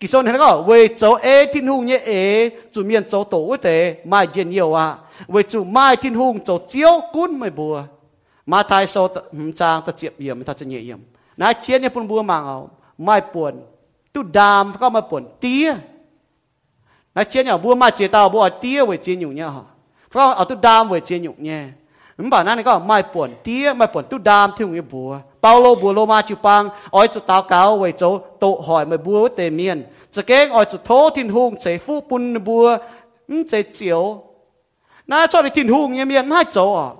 กีโซนเห็นก็ เวจูเอทิ้นหุงเนี่ยเอ จุเมียนโจโตวเตมาเยียนเยียวอ่ะเวจุไม่ทิ้นหุงเจเจียวกุ้นไม่บัวมาไทยโซตจางตะเจียบเยี่ยมทจะเจียเยี่ยมนะเชียนเนี่ยปุ่นบัวมางเอาไม่ปวนตุดามก็มาปวนเตี้ย那今年不买接到不跌为接牛呢哈，不然啊都单为接牛呢。mình bảo nãy có mai bổn tia mai bổn tu đam thiếu người bùa bao lô bùa lô ma chịu băng ở chỗ táo cáo với chỗ tổ hỏi mày bùa tề miên sẽ cái ở chỗ thô thiên hùng sẽ phu bùn bùa sẽ chiếu na cho đi thiên hùng nghe miên hai chỗ à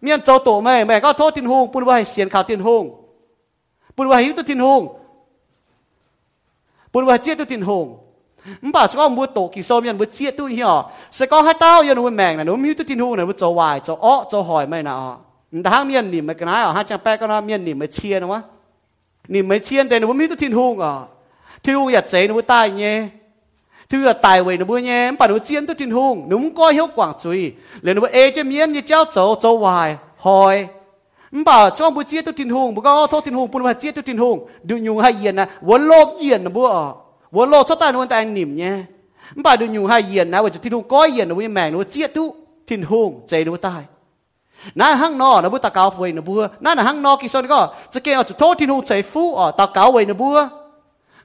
miên chỗ tổ mày mày có thô thiên hùng bùn bùa hay xiên khảo thiên hùng bùn bùa hay tu thiên hùng bùn bùa chết tu thiên hùng มบ่าสก็มัวโตกิโซมยันมุวเจียตุยเหี่ยสก็ให้เต้ายันมัวแมงนะนุ่มหิตุทินหูนะมุวจะวายจะอ้อจะหอยไม่นะอ๋อแ้างเมียนหนิมันก็นาอ๋อห้จังแป๊กก็น่เมียนหนิมันเชียนะวะหนิมันเชียนแต่นุ่มหิตุทินหูอ่ะทินหูอยากเจนุ่มตายเงี้ยที่ว่ตายเว้นุ่มเงี้ยป่านุ่มเจียนตุทินหูนุ่มก็เหี่ยวกว่างจุยเลือนุ่มเอจะเมียนยี่เจ้าโจโจวายหอยมบ่าช่วงบุเจียตุทินหูบุก็โทษทินหูปุ่นว่าเจียตุทินหูดูยุงให้เย็นนะวันโลกเย็นนะบัววโลชตานวันแตงนิมเนี่ยมาดูอยู่ห้เยียนนะว่าจะที่นูก้อยเยียนนะวิแมงนะว่าเจียตุทินหงใจดูตายนั่ห้างนอนะบุตะเกาฟวยนะบัวนั่นห้างนอกี่สนก็จะเกี่ยวจะโทษทินหงใจฟูอ๋อตะเกาวยนะบัว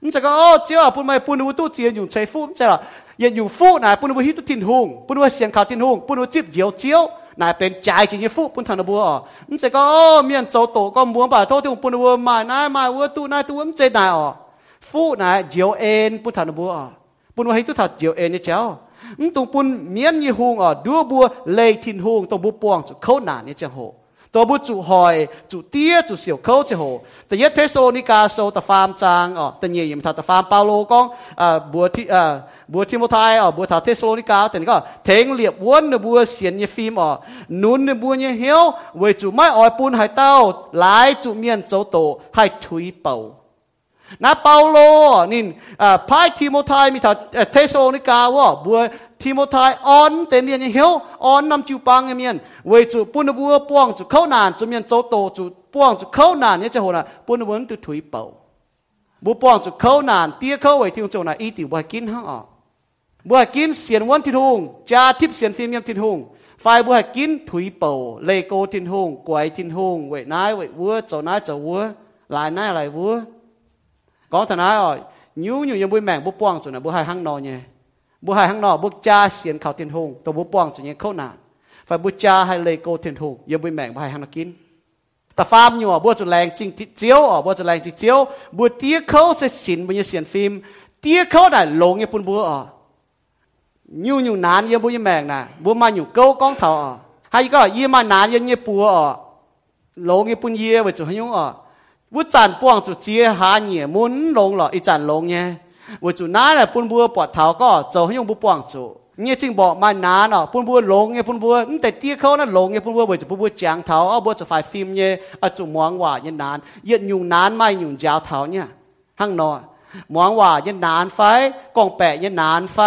มจะก็เจียวปุ่นไม่ปุ่นวุต้เจียอยู่ใจฟูมจะละเยันอยู่ฟูนายปุ่นวุฮิตุทินหงปุ่นวุเสียงข่าวทินหงปุ่นวุจิบเดียวเจียวนายเป็นใจจริงยฟูปุ่นทางนะบัวอ๋อมจะก็เมียนโจโตก็ม้วนป่าโทษที่ปุ่นวุมานามาวัวตุนายตัวมเจนายอ๋อู้นะเจียวเอ็นพุทธานุบัวปุณวะให้ทุตัดเจียวเอ็นเนี่ยเจ้าตรงปุณเมียนยี่หงอ่ะดูบัวเลยทินหงตรงบุปวงเขาหนาเนี่ยเจ้าโหตัวบุจุหอยจุเตี้ยจุเสียวเขาจะโหแต่เยสเทสโลนิกาโซตฟาร์มจางอ่ะแต่เยี่ยยังทัตฟาร์มเปาโลก้องอ่าบัวที่อ่าบัวทิโมทายอ่ะบัวทาเทสโลนิกาแต่ก็ เทงเหลียบวนบัวเสียนยี่ฟิมอ่ะนุนบัวเนี่ยเหี้ยวเวจุไม่อ้อยปุณหายเต้าหลายจุเมียนโจโตให้ถุยเป่านะเปาโลนี่พายทิโมไทมีถ้าเทสโอนิกาว่าบัวทิโมไทออนเตมียนเหียวออนนำจูปังเมียนเวจูปุนบัวป้องจูเข้านานจูเมียนโจโตจูป้องจูเข้านานเนี่ยจะหัวนะปุนบัวตกถุยเป่าบัวป้องจูเข้านานเตี้ยเข้าไว้ที่จงนนอีติบัวกินห้องออกบัวกินเสียนวันทิทุงจาทิพเสียนฟิเมียมทิทุงไฟบัวกินถุยเป่าเลโกทิทุงกวยทิทุงเวนายเววัวเจ้านายเจ้าวัวหลายนายหลายวัว có thằng ái rồi nhú nhú như bui mèn bui buông chỗ này bui hai hang nọ nhé bui hai hang nọ bui cha xiên khảo tiền hùng tổ bui buông chỗ nhé khâu nạn phải bui cha hay lấy cô tiền hùng như bui mèn bui hai hang nọ kín ta farm nhiều à bua chỗ làng chính thị chiếu ở à, bua chỗ làng chính chiếu bua tía khâu sẽ xin bây giờ xiên phim tía khâu này lộn như bun bua à nhu nhu nán như bua như mèn nè bua mà nhu câu con thọ à. hay có như mà nán như như bua à lộn như bun ye với chỗ hay nhung ở à. วุจันป้วงจุเจียหาเหนี่ยมุนลงหรออีจันลงเนี่ยวุจุน้านี่ยปุ่นบัวปอดเท้าก็เจ้าให้ยงบุป้วงจุเนี่ยจึงบอกมานาเนาะปุ่นบัวลงเนี่ยปุ่นบัวแต่เตี้ยเขานั่นลงเนี่ยปุ่นบัวเวจะปุ่นบัวจางเท้าเอาบัวจะไ่ฟิล์มเนี่ยอาจุมองว่าี่ยนานเย็นยุงนานไม่ยุงยาวเท้าเนี่ยหั่งนอมองว่าี่ยนานไฟกองแปะเนี่ยนานไฟ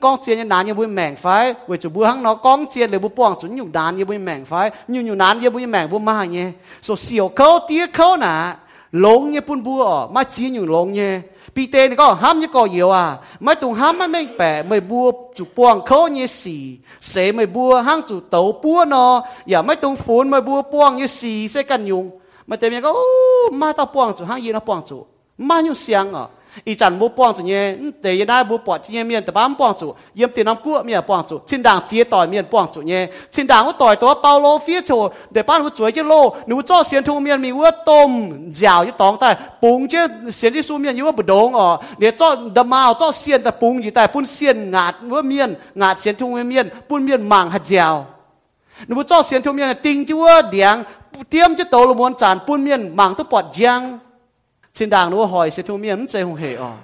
con chia như đàn như bùi mèng phái với chủ bùi hăng nó con chia lấy bùi bong chúng nhung đàn như bùi mèng phái nhung nhung đàn như bùi mèng bùi ma nhé so xỉu câu tía câu nà lông như bùn bùa mà chia nhung lông nhé bị tê này có ham như có nhiều à mấy tùng ham mấy mấy bẻ mấy bùa chủ bong câu như xì xế mấy bùa hăng chủ tấu dạ, bùa nó giờ mấy tùng phun mấy bùa bong như xì sẽ cần nhung mà tê mình có ma tao bong chủ hăng yên nó bong chủ ma nhung xiang à อีจันบุปองจุเนี่ยแต่ยังได้มุปองที่เมียนแต่บ้านปองจุเยี่ยมตีน้ำกู้เมียปองจุชินดังเจี๊ยต่อยเมียนปองจุเนี่ยชินดังก็ต่อยตัวเปาโลฟีิโชเดี๋ยบ้านหัวจุ๋ยจะโลหนูจ้าเสียนทุงเมียนมีวัวต้มเจ้าอยู่ตองแต่ปุงเจ้เสียนที่ซูเมียนอยู่ว่าบุดงอ๋อเดี๋ยวจ่อดมาวจ้าเสียนแต่ปุงอยู่แต่ปุ้นเสียนงาดวัวเมียนงาดเสียนทุงเมียนปุ้นเมียนมังหัดเจ้าหนูจ้าเสียนทุงเมียนติงจิวเดียงเตรียมจะโตลมวนจานปุ้นเมียนมังตุปอดยัง xin đàng nó hỏi sẽ thu miếng chơi hùng hệ à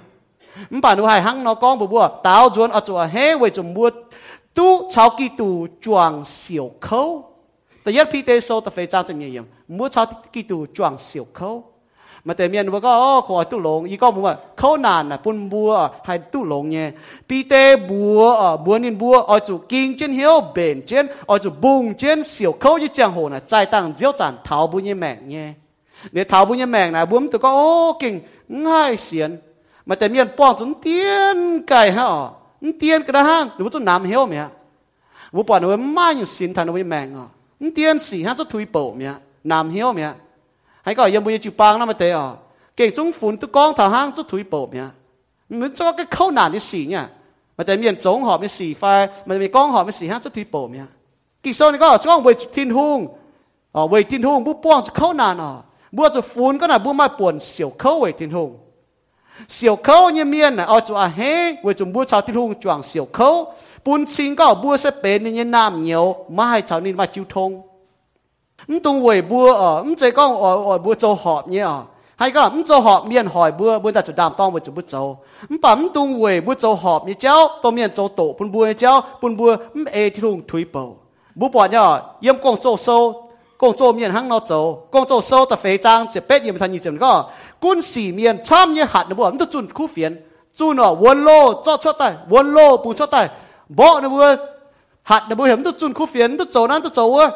mình bảo nó hay hăng nó con bùa bùa tao chuẩn ở chùa hé về chùa mua tu cháu kỳ tù chuang xỉu khâu แต่ยัดพี่เตโซตเฟจ้าจะมีอย่างมัวชาวกิตูจวงเสียวเขามาแต่เมียนว่าก็ขอตุหลงอีก็มัวเขานานน่ะปุ่นบัวให้ตุหลงเนี่ยพี่เตบัวบัวนินบัวเอาจูกิงเจนเฮียวเบนเจนเอาจูบุงเจนเสียวเขาจะเจียงโหน่ะใจตั้งเจียวจันเท้าบุญยี่แม่เนี่ยเนี่ยเท้าบุญยแมงนะบุ้มตัวก็โอ้เก่งง่ายเสียนมาแต่เมียนป้อนจนเตียนไก่ฮะเตียนกระห้างหรือว่าจนน้ำเหี่ยวเมียบุปผนเนาไมาอยู่สินทานเอาวแมงอ่ะเตียนสี่ฮะจะถุยเป่าเมียน้ำเหียวเมียให้ก็ยังบุญจูปังนะมาเตะอ๋อเก่งจงฝุ่นตัวกองท่าห้างจะถุยเป่าเมียมันจะก็เข้าหนาี่สี่เนี่ยมาแต่เมียนจงหอบในสี่ไฟ มันมีกองหอบในสี่ฮะจะถุยเป่าเมียกี่โซนีก็จ้องเวทินหุงอ๋อเวทินหุงบุปผงจะเข้าหนาอ๋อ bua cho phun có là bua mai buồn xỉu khâu ấy thiên hùng xỉu khâu như miên này ao chỗ à hé với chúng bua chào thiên hùng choàng xỉu khâu bún xin có bua sẽ bền như nam nhiều mai chào nên mà chịu thông ứng tung quầy bua ở ứng chế con ở ở bua châu họp nhé à hay có ứng châu họp miên hỏi bua bua ta chỗ đàm tông với chủ bua châu ứng bảo ứng tung quầy bua châu họp như cháu tôi miên châu tổ bún bua như cháu bún bua ứng ê thiên hùng thúi bầu bua bỏ nhỏ yếm con châu sâu 工作面行那走，工作收的肥章，这别也没他你怎么个，滚洗面参也喊的不，我们都准苦烦，准ัวนโลจอดชดไดวนโลปูชดไดบ่นบัวหัดนบัวเห็นมันต้จุนคู่เฟียนต้องโจนั้นต้อโจวะ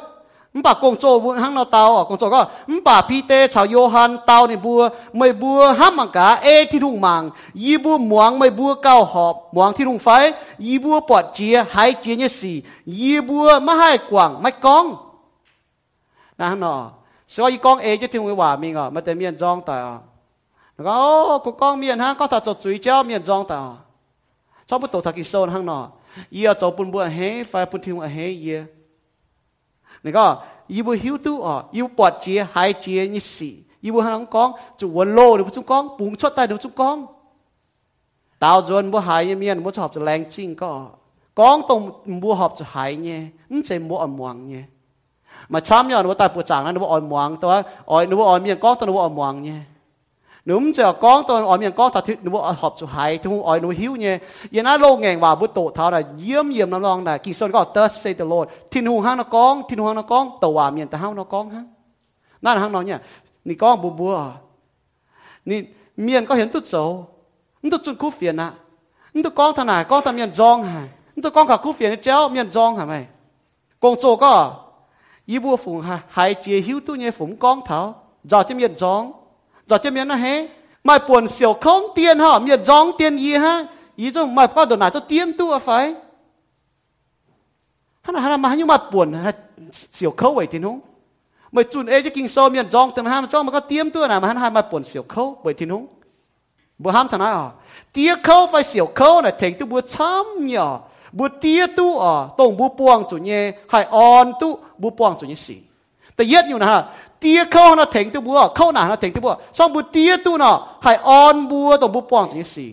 มันป่ากงโจหางเราเตาอกงโจก็มันป่าพีเตชาวโยฮันเตาในบัวไม่บัวห้ามมังกาเอที่ทุ่งมังยีบัวหมวงไม่บัวเก้าหอบหมวงที่ทุ่งไฟยีบัวปอดเจียหายเจียเนี่ยสี่ยีบัวไม่ให้กว่างไม่กอง à nó soi con ấy chứ thì mới hòa mình à mà tên miền giang ta nó có cô con miền ha có thật cho chuối cho miền giang ta à bắt đầu thật kỳ sâu ờ, hăng nó giờ cho bún bún hé phải bún thiên hé giờ nó có yêu bún hiếu tu yêu bọt chia hai chia như sĩ yêu bún con chủ quân lô được chúng con bún chót tay được chúng con tao dân bún hai miền bún chọc cho lành chinh có ờ. con tông bún họp cho hai nhé nó sẽ mua ở muang nhé mà chăm nhau nó tại bộ trạng nó ỏi muang tôi ỏi nó ỏi miệng có tôi nó ỏi muang nhé núm chờ có tôi ỏi miệng có thật thì nó họp chỗ hay thu ỏi nó hiu nhé yên á lâu ngàn và bút tổ tháo là yếm yếm nó long là kỳ sơn có tớ say the lord thiên hùng hang nó con thiên hùng nó con tàu hòa miệng tàu hang nó con hang นั่นหางน้องเนี่ยนี่ก้องบัวบัวนี่เมียนก็เห็นตุ๊ดโสนี่ตุ๊ดจุนคู่เฟียนนะนี่ตุ๊ดก้องทนายก้องทำเมียนจองหายนี่ตุ๊ดก้องกับคู่เฟียนเจ้าเมียนจองหายไหมกงโจก็一部分哈还接修都念冯光头，早就面装，早就面那嘿，买本小空 tiền ha 面装 tiền gì ha, ý trong 买 bao đồ nào cho tiền tu à phải, hắn là hắn là mà nhưng buồn là khâu vậy thì đúng, mà chun ấy chứ kinh sâu miền rong thằng ham cho mà có tiêm tu à nào mà hắn hai mà buồn tiểu khâu vậy thì đúng, bữa ham thằng nào, tiêm khâu phải tiểu khâu này thành tu bữa chăm nhỏ บุเตียตู้อ๋อตรงบุปวงจุเยให้ออนตู้บุปวงจุเยสีแต่เย็ดอยู่นะฮะเตี้ยเข้าหน้าเถงตัวบัวเข้าหน้าหน้าเถงตัวบัวสองบุเตียตู้เนาะให้ออนบัวตรงบุปวงจุเยสี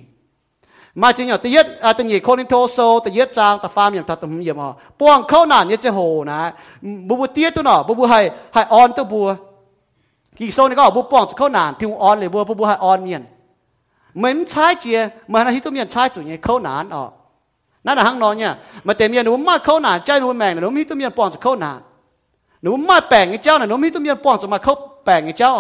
มาจริงเนาะแต่เย็ดอาต่ยีโคน่โทโซแต่ย็ดจางแต่ฟาร์มอย่างตัดตุ่มเยี่ยมอ๋อป้วงเข้าหน้าเนี่ยจะโหนะบุบุเตียตัวเนาะบุบุให้ให้ออนตัวบัวกี่โซนี่ก็บุปงจงเข้าหนาทิ่ออนเลยบัวบุบุให้ออนเมียนเหมือนใช้เจียเมือนาทิตุเมียนใช้จุเยเข้าหนานอ๋อนั่นแหละห้องนอนเนี่ย มาเต็มเนี่ยหนูมาเข้าหนานใจหนูแมงหนูมีตัวเมียป้อนจะเข้าหนานหนูมาแปลงไอ้เจ้าหนูมีตัวเมียป้อนจะมาเข้าแปลงไอ้เจ้า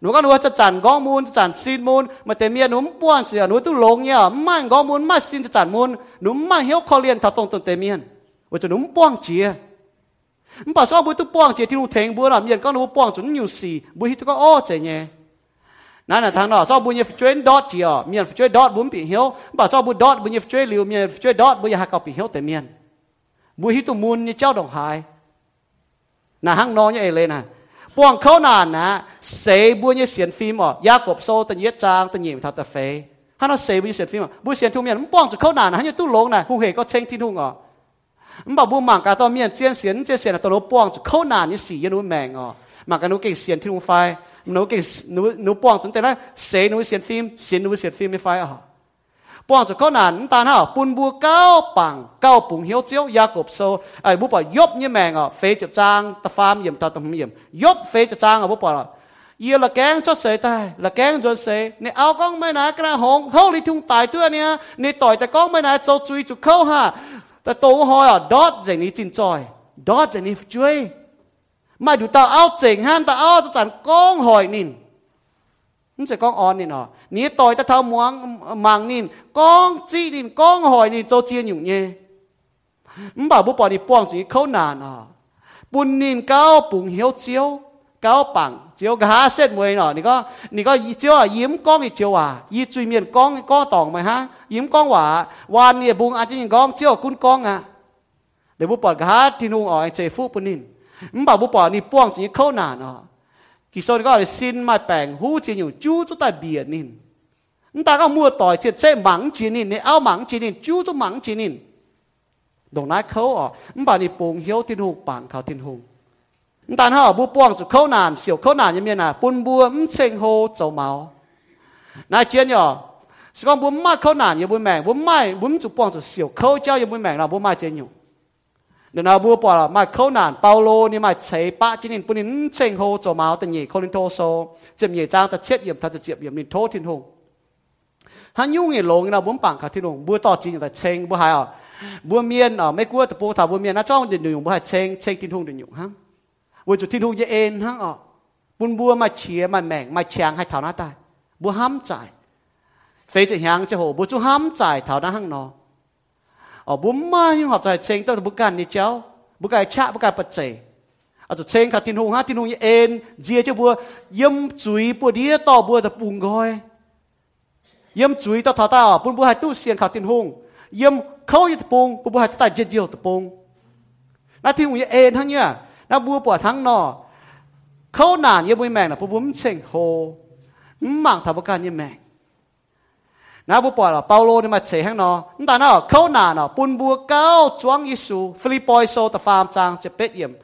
หนูก็รู้ว่าจะจันก้องมูลจะจันซีนมูล มาเต็มเนี่ยหนูป้วนเสียหนูตุ้ลงเนี่ย มาก้องมูลมาซีนจะจันมูล หนูมาเหียวคอเลียนทับตรงตรงเต็มเนี่ยว่าจะหนูป้วงเจียมันบอกว่าบุตรป้วงเจียที่หนูเทงบัวหลามเยนก็หนูป้วงจนอยู่สี่บุตรก็อ้อใจเนี่ยนั่นแหะทางนอกชอบบุญย่งช่วยดอดเจียเมียนช่วยดอดบุญปีเหียวบ่าชอบบุญดอดบุญย่งช่วยเหลียวเมียนช่วยดอดบุญยางหักเอาปีเหียวแต่เมียนบุญฮิตุมุนนี่เจ้าดอกหายน่ะหังนอนยังเอเลยนะปวงเขานานนะเสบุญย่งเสียนฟิมอ๋อยากบโซตันเยจางตันยิมทัตตะเฟยฮันเอาเสบุญเสียนฟิมอ่บุญเสียนทุเมียนป้องจุเขานานนะฮันยังตู้หลงนะหูเหก็เชงที่ทุ่งอ่ะมันบอกบุญหมางกาตัวเมียนเจียนเสียนเจียนเสียนตัวรบป้องจุเขานานนี่สียันรู้แมงอ๋ะหมางกานุเก่งเสียนที่ลงไฟหนูกิหนูหนูป้องจนแต่ละเสหนูเสียนฟิล์มเสียนหนูเสียนฟิล์มไม่ไฟอ่ะป้องจนก็้นหนนตาหน้าปุ่นบัวเก้าปังเก้าปุ่งเหียวเจียวยากบโซไอ้บุปผายบยี่แมงอ่ะเฟยจับจางตะฟามเยี่ยมตาตะเยี่ยมยบเฟยจับจางอ่ะบุปผาเยี่ยละแกงจดเสยตายละแกงจดเสยเนี่ยเอาก้องไม่นากระหงเขาลิทุ่งตายตัวเนี่ยเนี่ยต่อยแต่ก้องไม่นาโจจุยจุเข้าฮะแต่ตัวหอยอ่ะดอดเจนี่จินจอยดอดเจนี่ช่วย mà đủ ta áo chỉnh han ta áo ta chẳng con hỏi nín nó sẽ con on nín à, ní tôi ta thao muang mang nín con chi nín con hỏi nín cho chia nhung nhé mà bảo bố bỏ đi buông chỉ khâu nàn à, bùn nín cao bùn hiếu chiếu cao bằng chiếu gà xét mười nọ nị có nị có chiếu à yếm con thì chiếu à y truy miền con con tòng mày ha yếm con quả hoàn nị bùng à chỉ con chiếu à, cún con à để bố bỏ gá thì nung ở anh chế phụ bùn nín ไม่บอกไม่ปอกนี่ป้วงจีิเขานาเนาะกิโซนก็เลยสิ้นไม่แปลงหูจีิอยู่จู้จุดใต้เบียนินนี่ตาก็มัวต่อยเจ็ดเส้นหมังจีนินเนี่ยเอาหมังจีนินจู้จุดหมังจีนินดงน้าเขาอ๋อมบานี่ปงเหี้ยวทิ้งหูปังเขาทิ้งหูนีตาเขาบุป้วงจุดเขานานเสียวเขานานยังไงน่ะปุ่นบัวมเชิงโฮเจ้าเมานายเจียนอนอสกังบุ้มมาเขานานยังบุ้มแมงบุ้มไม่บุ้มจุดป้วงจุดเสียวเข้าเจ้ายังบุ้มแมงเราบุ้มไม่เจียนอยูเดนาบัวปอมาเข้านานเปาโลนี่มาใช้ปะจินินปุนินเชงโฮโจมาตันยีโคลินโทโซเจียมเยจางตะเช็ดเยี่ยมทัตะเจียบเยี่ยมนินโททินหงฮันยุ่งเงลงนะบุ้มปังขาทินหงบัวต่อจริงแต่เชงบัวหายอ่บัวเมียนอ่ะไม่กลัวแต่ปูถาบัวเมียนนะจ้องเดินอยู่บัวหายเชงเชงทินหงเดินอยู่ฮะบัวจุดทินหงเยเอ็นฮะอ่ะบุญบัวมาเชียมาแมงมาเชียงให้เท่าหน้าตายบัวห้ามใจเฟยจะหยงจะโหบัวจุห้ามใจเท่าหน้าห้างนออ哦，不嘛，因为在清都不干你教，ใจเชงต้องกานจจจะเชงขัดทินหงฮะทินหงยเอ็นเจียเจ้าบัวยำจุยปัวเดียต่อบัวจะปุ่งก้อยยำจุยต่อท่าตาปุ่นบัวหายตู้เสียงขัดทินหงย่ำเขาจะปุ่งปุ่นบัวหายตาเจียเดียวจะปุ่งนาทินหงยเอ็นทั้งเนี่ยนาบัวปวดทั้งนอเขาหนานย่ำบุยแมงนะปุ่นบุ้มเชงโฮหมังทับกันย่ำแมง na bu pala paulo ni ma che hang no nta no khau na no pun bu cao chuang isu philippoi so ta pham chang che pet yem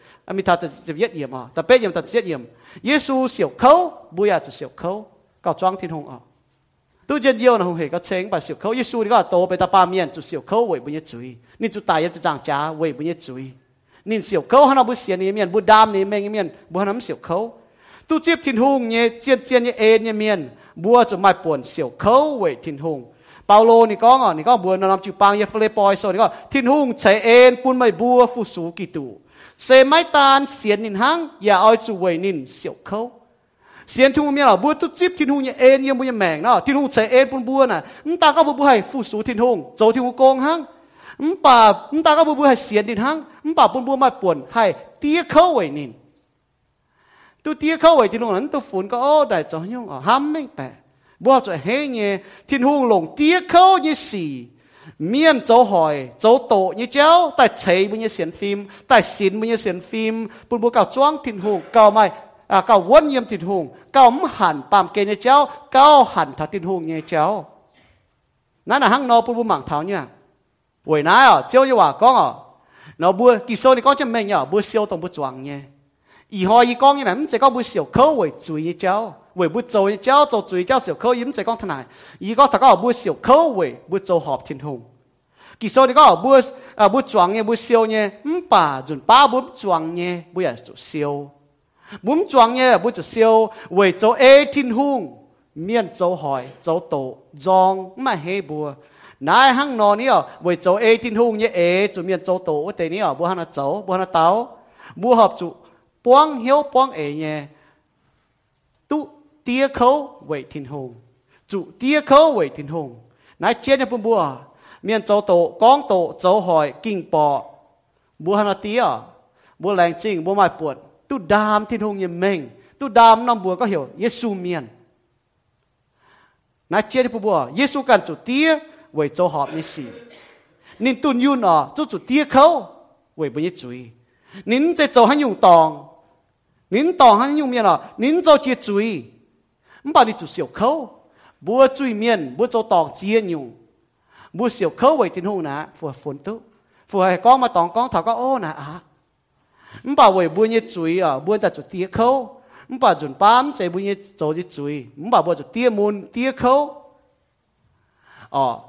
ta che yet yem ha ta pet yem ta che yem yesu siêu khau bu ya siêu khau cao chuang thiên hùng à tu chân yêu nó không hề có chén và siêu khâu Giêsu thì có tổ bề ta ba miền chú siêu khâu vậy bây chui nên chú tài chú chẳng trả vậy bây chui nên siêu khâu hắn bu xiên này miền bu đam này miền miền bu hắn siêu khâu tu tiếp thiên hùng nhé chiên chiên nhé ê nhé miền บัวจะไม่ปวนเสียวเขาเวทินหงเปาโลนี่ก็อนี่ก็บัวนำจูปังเยฟเลปอยโซนี่ก็ทินหงใช้เอ็นปุ่นไม่บัวฟูสูกิตูเซไม่ตานเสียนนินหังอย่าเอาจูเวนินเสียวเขาเสียนทุ่งมีเราบัวตุ๊จิบทินหงยังเอ็นยังบวยแมงเนาะทินหงใช้เอ็นปุ่นบัวน่ะมึงตาก็บัวบัวให้ฟูสูทินหงโจทินหงโกงหังมึงป่ามึงตาก็บัวบัวให้เสียนนินหังมึงป่าปุ่นบัวไม่ปวนให้เตี้ยเขาเวนิน tu tia khâu ấy thì nó hắn tu phun có ô đại cho nhung ở ham mấy bè bỏ cho hé nhẹ thiên hùng lồng tia khâu như xì miên cháu hỏi cháu tổ như cháu tại thấy bây như xiên phim tại xin bây như xiên phim bùn bùn cào choang thiên hùng cào mày à cào quân nhiệm thiên hùng cào mắm hẳn bàm kê như cháu cào hẳn thảo thiên hùng như cháu nãy là hăng nó bùn bùn mảng tháo nha buổi nãy à cháu như quả con à nó bùa kỳ sâu thì có chân mình nhở bùa siêu tổng bùa choang nhé 以后伊讲伊呢，毋是讲要小可为罪一招，为要做一招做罪一招小可，伊毋是讲他哪，伊讲他讲要小可为要做合天红。其实你讲要啊要装呢，要烧呢，唔把准把要装呢，不要做烧，唔装呢不做烧，为做爱天红，免做害做道装乜黑布。nãy hăng nó nữa với cháu ấy tin hung như ấy chuẩn miệng cháu tổ ở đây nữa bố hắn là cháu bố hắn là táo bố hợp chủ buông hiếu buông ế nhẹ tu tia khâu vậy thiên hùng chủ tia khâu vậy thiên hùng nãy chết nhập bùa miền châu tổ con tổ châu hỏi kinh bò bùa hana tia à? bùa lành chinh bùa mai buồn tu đam thiên hùng như mình tu đam nằm bùa có hiểu Giêsu miền nãy chết nhập bùa Giêsu cần chủ tia vậy châu họp như xì nên tu yun ở chủ chủ tia khấu vậy bây giờ chú ý nín chạy châu hay dùng tòng 您懂还用面了？您做接嘴，你把你做小口，不嘴面，不做当接用，不小口为真好呢，符合风度，符合讲嘛当讲头个哦呢啊，你把为不捏嘴啊，不得做接口，你把准ปั๊มใจ不捏做接嘴，你把不做接门接口，哦，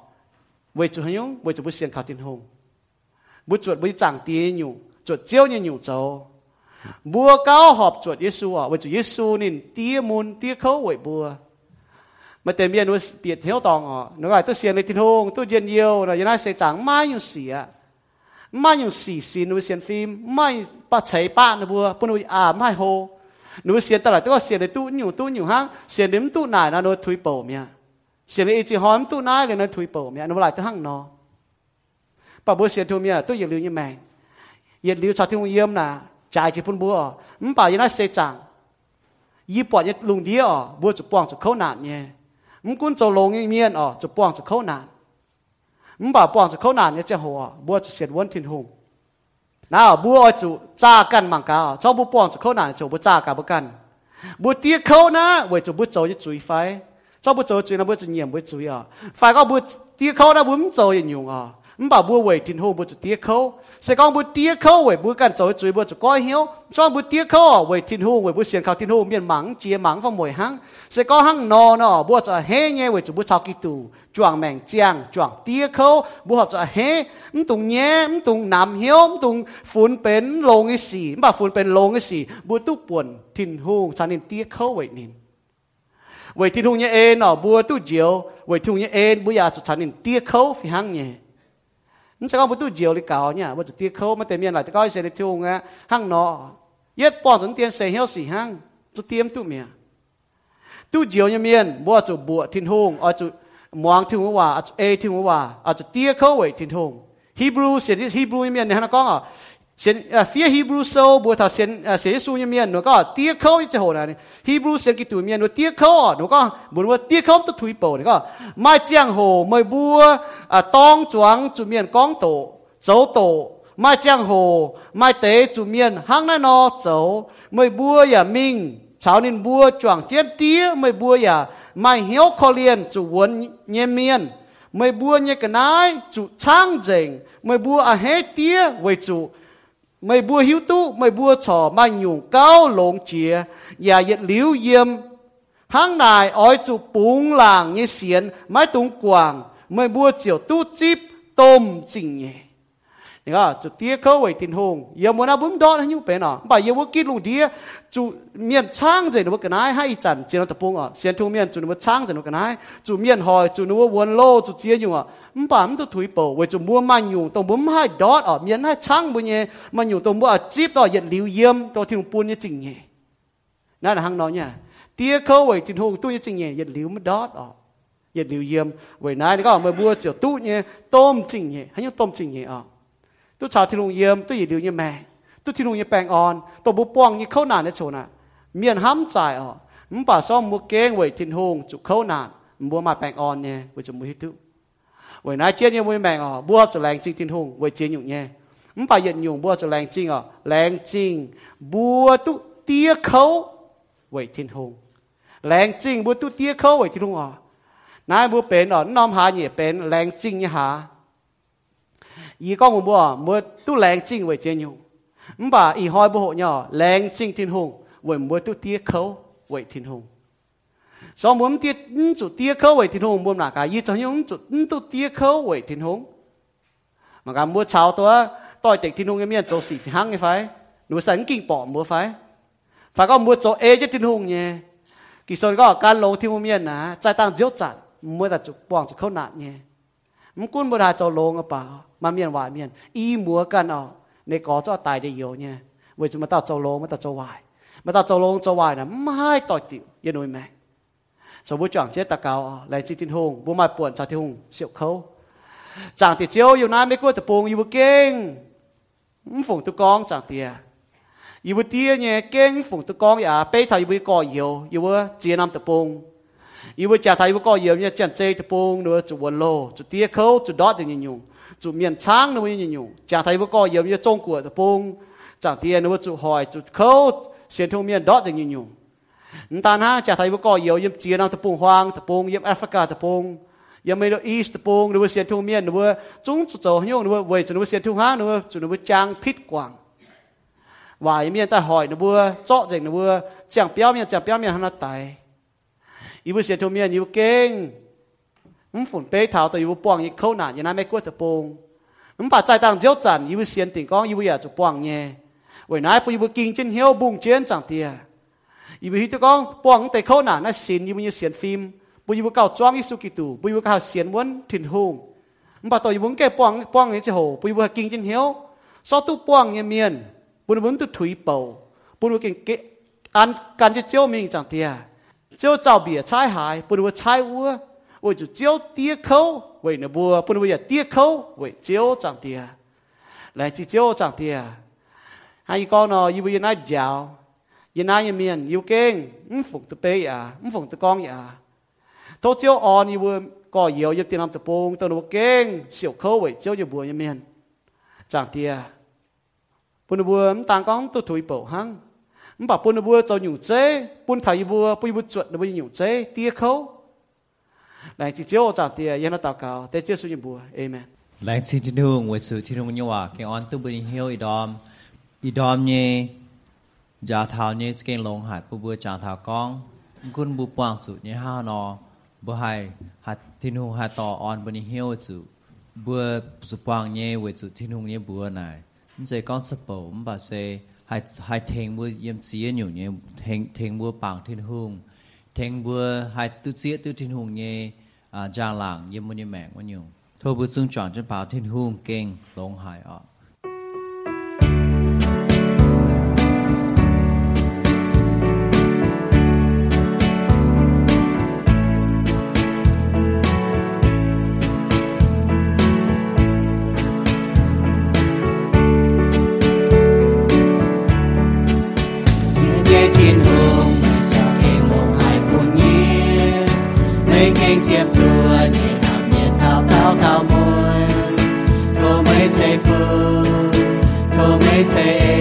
为做用，为做不先靠真好，不做不长接用，做招人用做。บัวเก้าหอบจวดเยซูอ่ะวันจุเยซูนี่เตี้ยมุนเตี้ยเขาไวบัวมาเต็มเยนว่าเปียดเที่ยวตองอ่ะนึกว่าตัวเสียในทิ้งหงตัวเย็นเยียวนะยันน่าเสียจังไม่อยู่เสีย ไม่อยู่สี่สีนุเสียนฟิล์มไม่ปะใช้ป้านะบัวปุนวิอาไม่โฮนุเสียนตลาดตัวเสียในตู้อยู่ตู้อยู่ห้างเสียนเดิมตู้ไหนนะโดนถุยเป่าเมียเสียนไอจีหอมตู้ไหนเลยนะถุยเป่าเมียนุหลายตัวห้างนอปะบัวเสียนทุ่มเมียตู้เย็นเลืมยังแมงอย่าลี้ยวชาที่งเยี่ยมนะจจพุ่นบัวมป่ายัน่าเสียจังยี่ปอดยัลุงเดียวบัวจะป้องจะเข้าหนานเนี่ยมกุ้นจะลงเมียนอ๋อจะป้องจะเข้าหนานมป่าป้องจะเข้าหนานเนี่ยจะหัวบัวจะเสียวนทินหงน้าบัวจะจ้ากันมังกาเจ้าบัวป้องจะเข้าหนานจะบัวจ้ากันบักันบัวเตี้ยเข้านะไววจะบัวจจะจุยไฟเจ้าบัวจะจุยนะบัวจะเงียบบัวจุยอ่ะไฟก็บัวเตี้ยเข้านะบัวมันจะยังอยู่งอ่ะมบ่บัวเวทินหูบัวจุดเตี้ยเขาเสกองบัวเตี้ยเขาเวบัวกันเจอยจุยบัวจุดก้อยเหี้ยวช่อบบวเตี้ยเขาเวทินหูเวบัวเสียงเขาทินหูเมียนหมังเจียหมังฟังมวยหังเสกองหังนอนอบัวจะเฮเน่ยเวจุดบัวชาวกีตูจวงแมงเจียงจวงเตี้ยเขาบัวจะเฮมตุงเงี้ยมตุงน้ำเหี้ยมตุงฝุ่นเป็นลงไอสีบ่ฝุ่นเป็นลงไอสีบัวตุป่วนทินหูชานินเตี้ยเขาเวนินเวทินหูเนี่ยเอ็นอ่บัวตุเจียวเวทินโฮเนี่ยเอ็นบุยาจะชานินเตียเขาฟหังเนี่ยนี่กช้คำพูดเดียวหรืเก่าเนี่ย ว่าจะเตี้ยเขามาเตเมียนอะไรแต่ก็ให้เสร็จในทุ่งไงห้างนอเย็ดปอนถึนเตียนเสียเหี้ยวสี่ห้างจะเตี้ยมตู้เมียตู้เดียวเนี่ยเมียนว่าจะบวชทิ้งห้งอาจุมองทิ้งว่าอาจจเอทิ้งว่าอาจจะเตี้ยเขาไว้ทิ้งห้งฮีบรูเสียที่ฮีบรูเนี่ยเมียนเนี่ยนะก้ออ่ะ先呃，非 Hebrew 说不他先呃，先书里面那个第一口就好了呢。Hebrew 先给对面那第一口啊，那个不那第一口都推爆那个，买江湖买布啊，当庄对面讲道走道，买江湖买地对面行那那走，买布呀命，朝恁布庄接爹买布呀，买小可怜就稳面面。mày bua như cái nái chủ trang rình mày bua à hết tía với chủ mày bua hiếu tu mày bua trò mày nhung cao lộn chia nhà yết liễu yếm hang này ỏi chủ búng làng như xiên mái tung quảng mày bua chiều tu chip tôm chỉnh nhẹ nga chu tia ko wei tin hung ye mo na bum don hanyu pe na ba ye wo ki lu dia chu mien chang je no ka nai hai chan che no ta pung a sian thu mien chu no chang je no ka nai chu mien hoi chu no won lo chu chia yu a ba m tu thui po wei chu mua man yu to bum hai dot a mien chang bu nye man yu to mu a chip to yen liu yem to thing pun ye ching ye na là hang no nya tia ko wei tin hung tu ye ching ye liu ma dot a yen liu yem wei nai ni ka mo bua chu tu nye tom ching ye hanyu tom ching ye a ตชาวที่ลุงเยี่ยมตุยดิวยี่แม่ตุที่ลุงยี่แปงอ่อนตัวบุปวงยี่เข้าหนานในโชนะเมียนห้ำใจอ๋อมป่าซ้อมมือเก้งไว้ทิ้นหงจุเข้าหนานบัวมาแปงอ่อนเนี่ยไว้จมูกีิตุไว้นายเจียนยี่มวยแมงอ๋อบัวจะแรงจริงทิ้นหงไว้เจียนอยู่เนี่ยมันป่าเย็นอยู่บัวจะแรงจริงอ๋อแรงจริงบัวตุเตี้ยเขาไว้ทิ้นหงแรงจริงบัวตุเตี้ยเขาไว้ทิ้นหงอ๋อนายบัวเป็นอ๋อน้อมหาเนี่ยเป็นแรงจริงเนี่ยหา con 伊讲我无啊，无都冷静为真用，唔把伊开不好 nhau，冷静天空为无都跌口为天空。所以我们跌唔做跌口为天空，我们哪个伊就用做唔都跌口为天空。mà cả mua cháo tôi tôi tỉnh thiên hùng cái miệng chỗ xỉ hăng cái phải nụ sẵn kinh bỏ mua phải phải có mua chỗ ê chứ thiên hùng nhé kỳ sơn có can lô thiên hùng miệng à, trai tăng diếu chặt mua là chụp bỏng chụp khâu nạn nhé muốn quân mua đại chỗ lô ngập bảo mà miền vải miền y múa cần ở nên có cho tài để yếu nha vì chúng ta châu lô mà ta châu mà ta châu lô châu là mai tỏi tiểu yên nuôi mẹ số bố chọn chết ta cao lấy chi tin hùng bố mai buồn trả thiên hùng khâu chẳng thì chiếu yêu nai mấy cô tập buồn yêu kinh phụng tụi con chẳng thì yêu tia nhé kinh phụng tụi con à bê thầy yêu coi yêu yêu chia năm tập buồn yêu trả thầy yêu coi yêu nhé chẳng chê tập buồn nữa chủ buồn lô chủ tia khâu chủ đót thì nhìn nhung จุดเมียนช้างนวยิ่งอยู่จากไทยพวกก็เยอะยมี่ยจงกัวตะปุงจากเตียนน้วจุดหอยจุดเขาเสียนทงเมียนดอจึงยิ่งอยู่นต่หน้าจากไทยพวกก็เยอะยมเยี่ยมจีนตะปุงฮวางตะปุงยิ่งแอฟริกาตะปุงยี่ยมไม่ดอีสตะปงหรือว่าเสียนทงเมียนหรือว่าจุ้งจุดเจ้าหิ่งนวเวจนวเสียนทงฮางอว่าจุนวจางพิษกว่างวายเมียนแต่หอยหรือว่เจาะจึงอว่าเจียงเปี้ยวเมียนเจียงเปี้ยวเมียนฮานาไตอีบุเสียนทงเมียนอยู่เก่งมฝุ่นเปย์ทาวต่อยู่ปวงยี่เขาหนานยางนั้นไม่กลัวจะปงมันปัใจต่างเจ้าจันยู่เสียนติงก้องยูอยากจะปวงเงี้ยวันนั้นปุยบุกิงเช่นเฮียวบุ้งเจียนจังเตียยู่ที่ตก้องปวงแต่เข้าหนานั้นสินยูมีเสียนฟิล์มปุยบุกเอาจ้องอิสุกิตูปุยบุกเอาเสียนวนถิ่นหงมันปัจจอยู่บุงแก่ปวงปวงเงี้ยจะโหปุยบุกกินเช่นเฮียวซอตู้ปวงเงี้ยเมียนปุยบุกตุถุยเป่าปุยบุกเกินเกอันการจะเจ้ามีจังเตียเจ้าเจ้าเบียใช้หายปุยบุกใช้วัว为就教爹口，为呢不不能为爹口，为教长爹，来去教长爹。还有个呢，因为那教，因那一面有经，唔服得背呀，唔服得讲呀，都教安因为ก็เยียวยตีน้ำตะปงตะนุเก่งเสียวเขาไว้เจ้าอยู่บัวยเมียนจางเตียปุ่นบัวมันต่างก้องตัวถุยเป่าหังมันบอกปุ่นบัวเจ้าอยู่เจ้ปุ่นไทยบัวปุ่นบัวจวดบัวอยู่เจ้เตียเขา来自เ我咋地，也那祷告，得接受一步，Amen。来自只路，我是只路牛啊，给安都不能晓一段，一段呢，家头呢，只跟龙海不不家头讲，คุณบุปผาสุเนี่ยห้านอบ่ให้หัดที่นูหัดต่อออนบนิเฮียวสุบัวสุปางเนี่ยัวสุที่นุ่เนี่ยบัวนายนี่จะก้อนสปมบ่เซให้ให้เทงบัวเยี่ยมเสียอยู่เนี่ยเทงเทงบัวปางที่นุ่天国还都接都天红耶啊，家人也没你买过牛，头部生长着把天红跟龙海啊。福，都没在。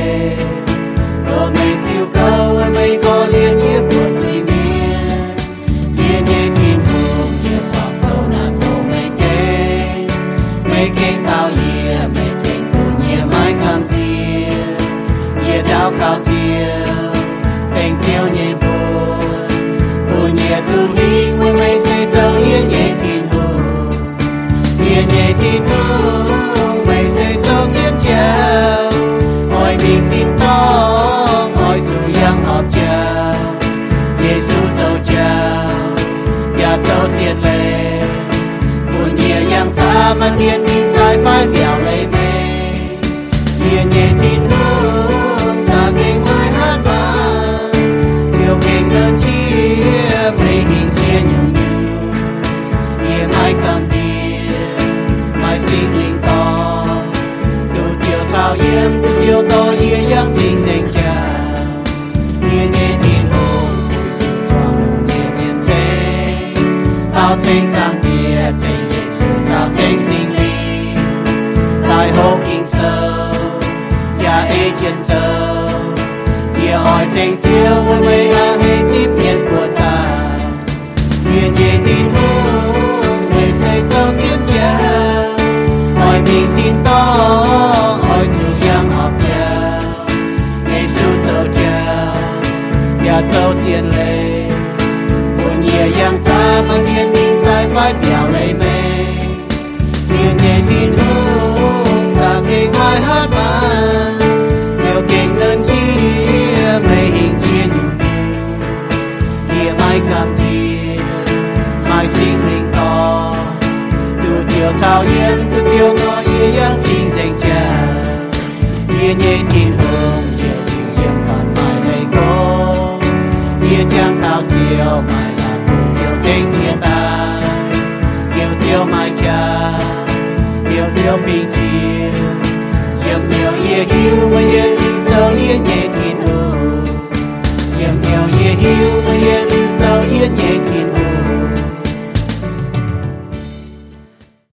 diệt lệ buồn nhẹ nhàng xa mà thiên nhìn bèo lấy mê nhẹ nhẹ tin hương ra kinh ngoài hát vang chiều kinh đơn chia về hình chia nhiều nhiều nhẹ mai cảm chia mai sinh linh 正当地正义正当正心理，大好景色，也逸景色，越爱珍惜，越不会轻易变苦茶。越夜天空越睡少煎茶。爱面天多，外面太阳好热，越睡少煎，越少煎嘞。半夜阳我表你妹，年年天空咋给我 hát bài, chiều kinh đơn chi mây hình chiến, địa mai cảm chi, mai sinh linh to, đủ chiều trao yên, đủ chiều ngõ yên yên chính danh cha, địa thiên hương, địa thiên yên phản mai này có, địa trang thao chiều mai 迈家，渺渺平川，夜渺夜幽，半夜里走夜夜天路，夜渺夜幽，半夜里走夜夜天路。